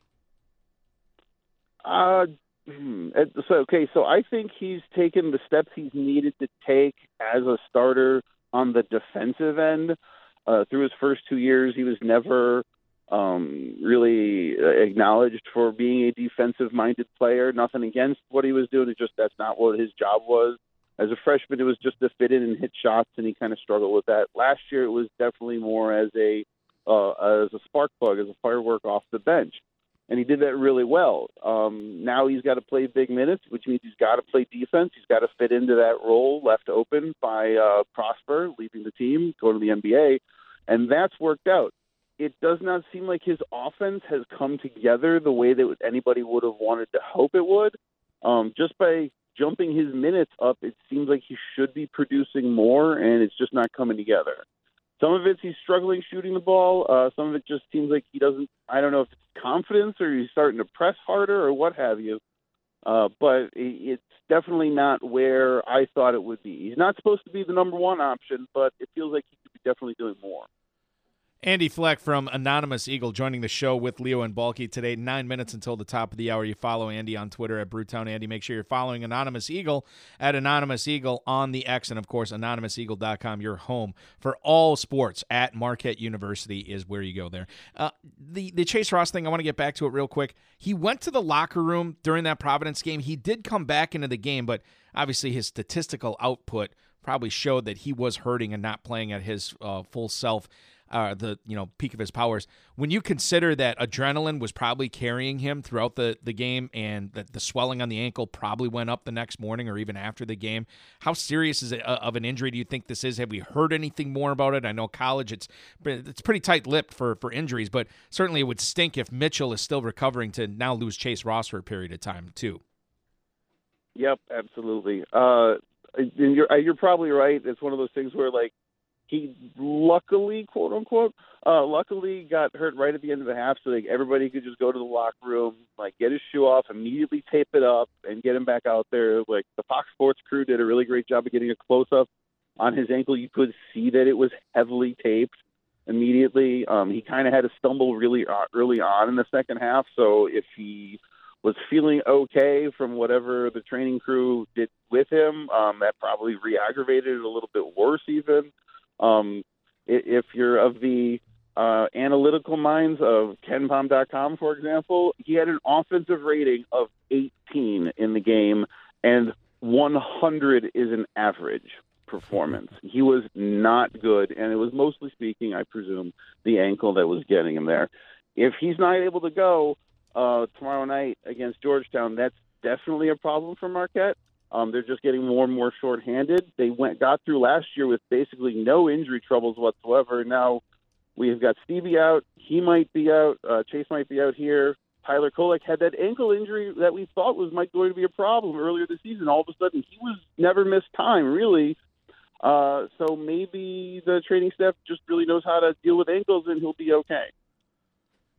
[SPEAKER 20] Uh, hmm, so okay, so I think he's taken the steps he's needed to take as a starter on the defensive end. Uh, through his first two years, he was never um, really acknowledged for being a defensive-minded player. Nothing against what he was doing; it's just that's not what his job was. As a freshman, it was just to fit in and hit shots, and he kind of struggled with that. Last year, it was definitely more as a uh, as a spark plug, as a firework off the bench, and he did that really well. Um, now he's got to play big minutes, which means he's got to play defense. He's got to fit into that role left open by uh, Prosper leaving the team, going to the NBA, and that's worked out. It does not seem like his offense has come together the way that anybody would have wanted to hope it would. Um, just by jumping his minutes up, it seems like he should be producing more, and it's just not coming together. Some of it's he's struggling shooting the ball. Uh, some of it just seems like he doesn't. I don't know if it's confidence or he's starting to press harder or what have you. Uh, but it's definitely not where I thought it would be. He's not supposed to be the number one option, but it feels like he could be definitely doing more.
[SPEAKER 13] Andy Fleck from Anonymous Eagle joining the show with Leo and Balky today. Nine minutes until the top of the hour. You follow Andy on Twitter at Brewtown Andy. Make sure you're following Anonymous Eagle at Anonymous Eagle on the X. And of course, anonymouseagle.com, your home for all sports at Marquette University is where you go there. Uh, the, the Chase Ross thing, I want to get back to it real quick. He went to the locker room during that Providence game. He did come back into the game, but obviously his statistical output probably showed that he was hurting and not playing at his uh, full self uh, the you know peak of his powers. When you consider that adrenaline was probably carrying him throughout the, the game, and that the swelling on the ankle probably went up the next morning or even after the game, how serious is it uh, of an injury do you think this is? Have we heard anything more about it? I know college it's it's pretty tight lipped for for injuries, but certainly it would stink if Mitchell is still recovering to now lose Chase Ross for a period of time too.
[SPEAKER 20] Yep, absolutely. Uh, you're you're probably right. It's one of those things where like he luckily, quote unquote, uh, luckily got hurt right at the end of the half, so like everybody could just go to the locker room, like get his shoe off, immediately tape it up, and get him back out there. Like the Fox Sports crew did a really great job of getting a close up on his ankle. You could see that it was heavily taped immediately. Um, he kind of had to stumble really uh, early on in the second half. So if he was feeling okay from whatever the training crew did with him, um, that probably re-aggravated it a little bit worse even. Um, if you're of the uh, analytical minds of KenPom.com, for example, he had an offensive rating of 18 in the game, and 100 is an average performance. He was not good, and it was mostly speaking, I presume, the ankle that was getting him there. If he's not able to go uh, tomorrow night against Georgetown, that's definitely a problem for Marquette. Um, they're just getting more and more shorthanded. They went got through last year with basically no injury troubles whatsoever. Now we've got Stevie out. He might be out. Uh, Chase might be out here. Tyler Kolek had that ankle injury that we thought was might going to be a problem earlier this season. All of a sudden, he was never missed time really. Uh, so maybe the training staff just really knows how to deal with ankles, and he'll be okay.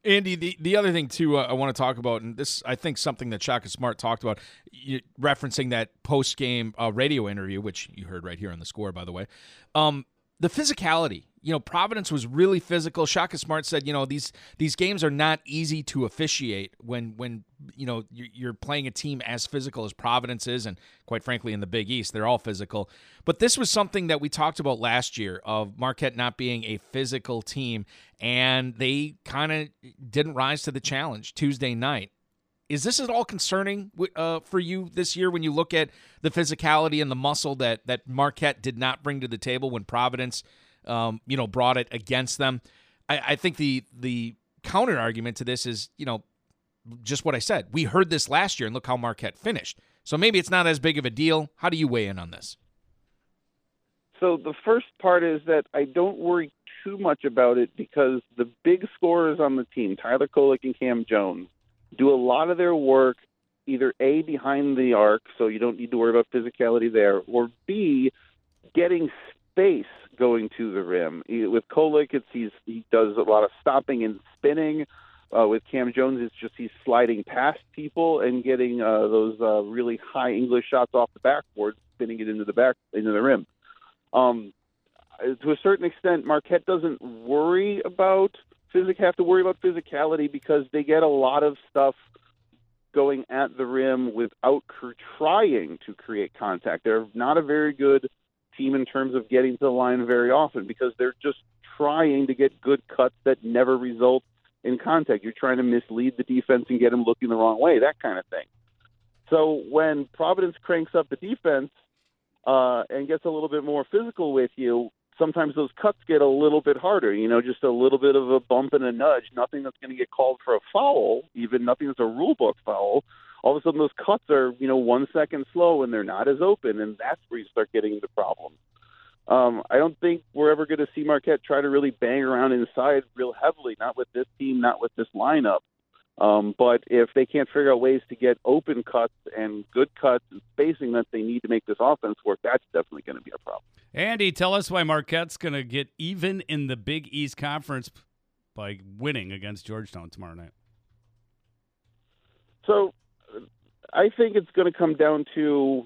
[SPEAKER 13] Andy, the, the other thing too uh, I want to talk about, and this I think something that Shaka Smart talked about, you, referencing that post game uh, radio interview, which you heard right here on the score, by the way. Um, the physicality, you know, Providence was really physical. Shaka Smart said, you know, these these games are not easy to officiate when when you know you're playing a team as physical as Providence is, and quite frankly, in the Big East, they're all physical. But this was something that we talked about last year of Marquette not being a physical team, and they kind of didn't rise to the challenge Tuesday night. Is this at all concerning uh, for you this year when you look at the physicality and the muscle that that Marquette did not bring to the table when Providence, um, you know, brought it against them? I, I think the the counter argument to this is, you know, just what I said. We heard this last year, and look how Marquette finished. So maybe it's not as big of a deal. How do you weigh in on this?
[SPEAKER 20] So the first part is that I don't worry too much about it because the big scorers on the team, Tyler Kolek and Cam Jones, do a lot of their work either A, behind the arc, so you don't need to worry about physicality there, or B, getting space going to the rim. With Kolek, it's he's, he does a lot of stopping and spinning. Uh, with Cam Jones, it's just he's sliding past people and getting uh, those uh, really high English shots off the backboard, spinning it into the back into the rim. Um, to a certain extent, Marquette doesn't worry about physic have to worry about physicality because they get a lot of stuff going at the rim without trying to create contact. They're not a very good team in terms of getting to the line very often because they're just trying to get good cuts that never result in contact. You're trying to mislead the defense and get them looking the wrong way, that kind of thing. So when Providence cranks up the defense uh, and gets a little bit more physical with you, sometimes those cuts get a little bit harder. You know, just a little bit of a bump and a nudge. Nothing that's going to get called for a foul, even nothing that's a rule book foul. All of a sudden, those cuts are you know one second slow and they're not as open, and that's where you start getting into problems. Um, I don't think we're ever going to see Marquette try to really bang around inside real heavily. Not with this team, not with this lineup. Um, but if they can't figure out ways to get open cuts and good cuts and spacing that they need to make this offense work, that's definitely going to be a problem.
[SPEAKER 11] Andy, tell us why Marquette's going to get even in the Big East Conference by winning against Georgetown tomorrow night.
[SPEAKER 20] So I think it's going to come down to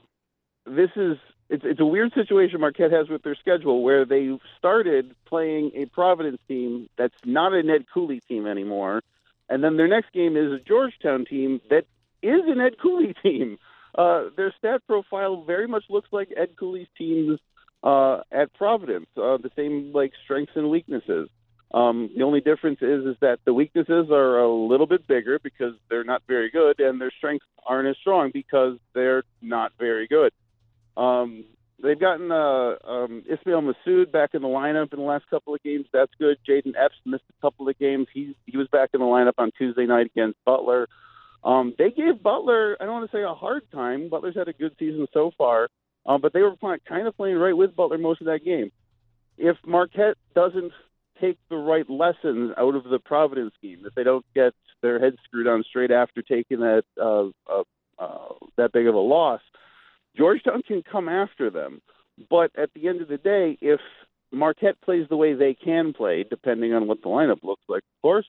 [SPEAKER 20] this is it's it's a weird situation Marquette has with their schedule where they've started playing a Providence team that's not an Ed Cooley team anymore, and then their next game is a Georgetown team that is an Ed Cooley team. Uh, their stat profile very much looks like Ed Cooley's teams uh, at Providence. Uh, the same like strengths and weaknesses. Um, the only difference is is that the weaknesses are a little bit bigger because they're not very good, and their strengths aren't as strong because they're not very good. Um, they've gotten uh, um, Ismael Massoud back in the lineup in the last couple of games. That's good. Jayden Epps missed a couple of games. He he was back in the lineup on Tuesday night against Butler. Um, they gave Butler, I don't want to say a hard time. Butler's had a good season so far, um, but they were playing, kind of playing right with Butler most of that game. If Marquette doesn't take the right lessons out of the Providence game, if they don't get their heads screwed on straight after taking that uh, uh, uh, that big of a loss, Georgetown can come after them. But at the end of the day, if Marquette plays the way they can play, depending on what the lineup looks like, of course,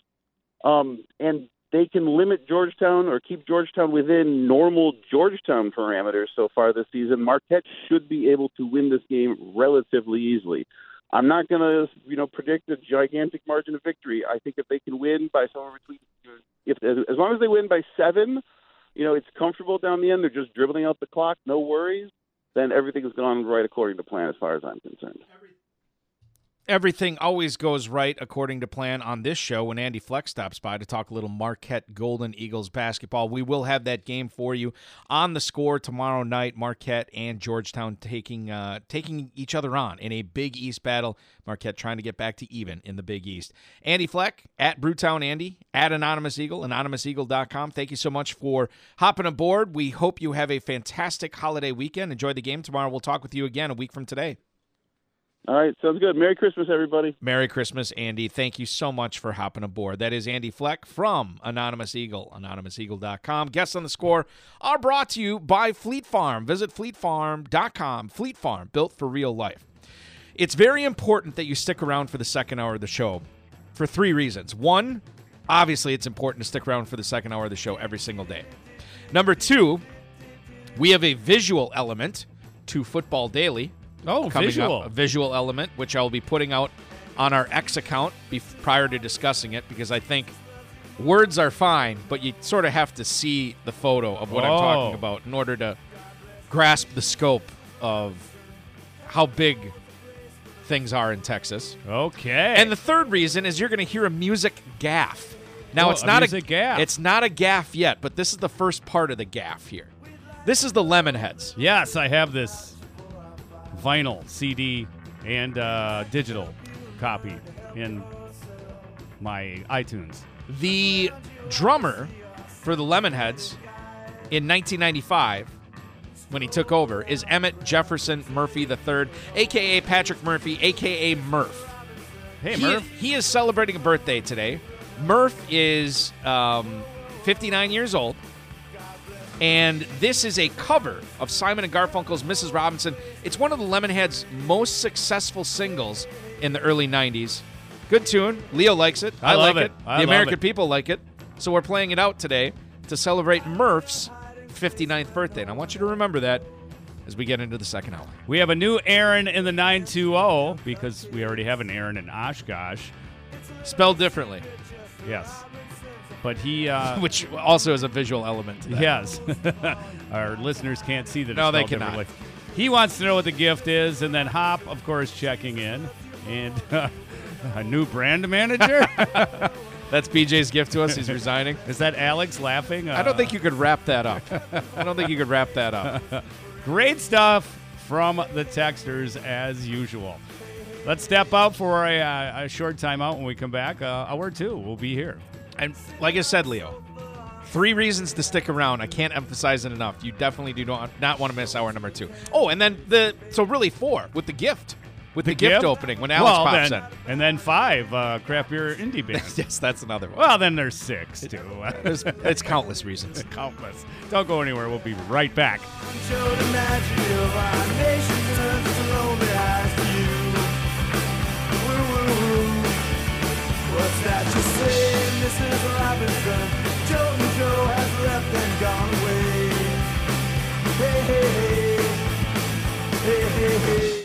[SPEAKER 20] um, and they can limit Georgetown or keep Georgetown within normal Georgetown parameters so far this season, Marquette should be able to win this game relatively easily. I'm not going to, you know, predict a gigantic margin of victory. I think if they can win by somewhere between, if as long as they win by seven, you know, it's comfortable down the end. They're just dribbling out the clock, no worries. Then everything's gone right according to plan, as far as I'm concerned.
[SPEAKER 13] Everything always goes right according to plan on this show when Andy Fleck stops by to talk a little Marquette Golden Eagles basketball. We will have that game for you on the score tomorrow night. Marquette and Georgetown taking uh, taking each other on in a Big East battle. Marquette trying to get back to even in the Big East. Andy Fleck at Brewtown Andy at Anonymous Eagle, anonymouseagle.com. Thank you so much for hopping aboard. We hope you have a fantastic holiday weekend. Enjoy the game tomorrow. We'll talk with you again a week from today.
[SPEAKER 20] All right, sounds good. Merry Christmas, everybody.
[SPEAKER 13] Merry Christmas, Andy. Thank you so much for hopping aboard. That is Andy Fleck from Anonymous Eagle, anonymouseagle.com. Guests on the score are brought to you by Fleet Farm. Visit fleetfarm.com. Fleet Farm, built for real life. It's very important that you stick around for the second hour of the show for three reasons. One, obviously, it's important to stick around for the second hour of the show every single day. Number two, we have a visual element to Football Daily.
[SPEAKER 11] Oh,
[SPEAKER 13] coming
[SPEAKER 11] visual.
[SPEAKER 13] Up, a visual element, which I will be putting out on our X account bef- prior to discussing it, because I think words are fine, but you sort of have to see the photo of what I'm oh. talking
[SPEAKER 11] Oh.
[SPEAKER 13] about in order to grasp the scope of how big things are in Texas.
[SPEAKER 11] Okay.
[SPEAKER 13] And the third reason is you're going to hear a music gaff. Now
[SPEAKER 11] Oh,
[SPEAKER 13] it's
[SPEAKER 11] a
[SPEAKER 13] not
[SPEAKER 11] music
[SPEAKER 13] a
[SPEAKER 11] gaff.
[SPEAKER 13] It's not a gaff yet, but this is the first part of the gaff here. This is the Lemonheads.
[SPEAKER 11] Yes, I have this vinyl, CD, and uh, digital copy in my iTunes.
[SPEAKER 13] The drummer for the Lemonheads in 1995, when he took over, is Emmett Jefferson Murphy III, aka Patrick Murphy, aka Murph.
[SPEAKER 11] Hey,
[SPEAKER 13] he,
[SPEAKER 11] Murph.
[SPEAKER 13] He is celebrating a birthday today. Murph is um, 59 years old. And this is a cover of Simon and Garfunkel's Mrs. Robinson. It's one of the Lemonheads' most successful singles in the early 90s. Good tune. Leo likes it.
[SPEAKER 11] I
[SPEAKER 13] I,
[SPEAKER 11] love
[SPEAKER 13] like
[SPEAKER 11] it.
[SPEAKER 13] it.
[SPEAKER 11] I
[SPEAKER 13] the American
[SPEAKER 11] it.
[SPEAKER 13] people like it. So we're playing it out today to celebrate Murph's 59th birthday. And I want you to remember that as we get into the second hour.
[SPEAKER 11] We have a new Aaron in the 920 because we already have an Aaron in Oshkosh.
[SPEAKER 13] Spelled differently.
[SPEAKER 11] Yes. But he. Uh,
[SPEAKER 13] Which also is a visual element to that.
[SPEAKER 11] Yes. Our listeners can't see that.
[SPEAKER 13] No,
[SPEAKER 11] it's
[SPEAKER 13] they
[SPEAKER 11] spelled
[SPEAKER 13] cannot.
[SPEAKER 11] differently. He wants to know what the gift is, and then Hop, of course, checking in, and uh, a new brand manager.
[SPEAKER 13] That's BJ's gift to us. He's resigning.
[SPEAKER 11] Is that Alex laughing?
[SPEAKER 13] I don't think you could wrap that up. I don't think you could wrap that up.
[SPEAKER 11] Great stuff from the texters as usual. Let's step out for a, uh, a short timeout. When we come back, uh, hour two, we'll be here.
[SPEAKER 13] And like I said, Leo, three reasons to stick around. I can't emphasize it enough. You definitely do not, not want to miss hour number two. Oh, and then the so really four with the gift. With the, gift, opening when Alex
[SPEAKER 11] well,
[SPEAKER 13] pops
[SPEAKER 11] then,
[SPEAKER 13] in.
[SPEAKER 11] And then five, uh, craft beer indie band.
[SPEAKER 13] yes, that's another one.
[SPEAKER 11] Well, then there's six, too.
[SPEAKER 13] There's, it's countless reasons.
[SPEAKER 11] countless. Don't go anywhere. We'll be right back.
[SPEAKER 6] What's that you're saying, Mrs. Robinson. Joe and Joe
[SPEAKER 16] has left and gone away. Hey, hey, hey. Hey, hey, hey.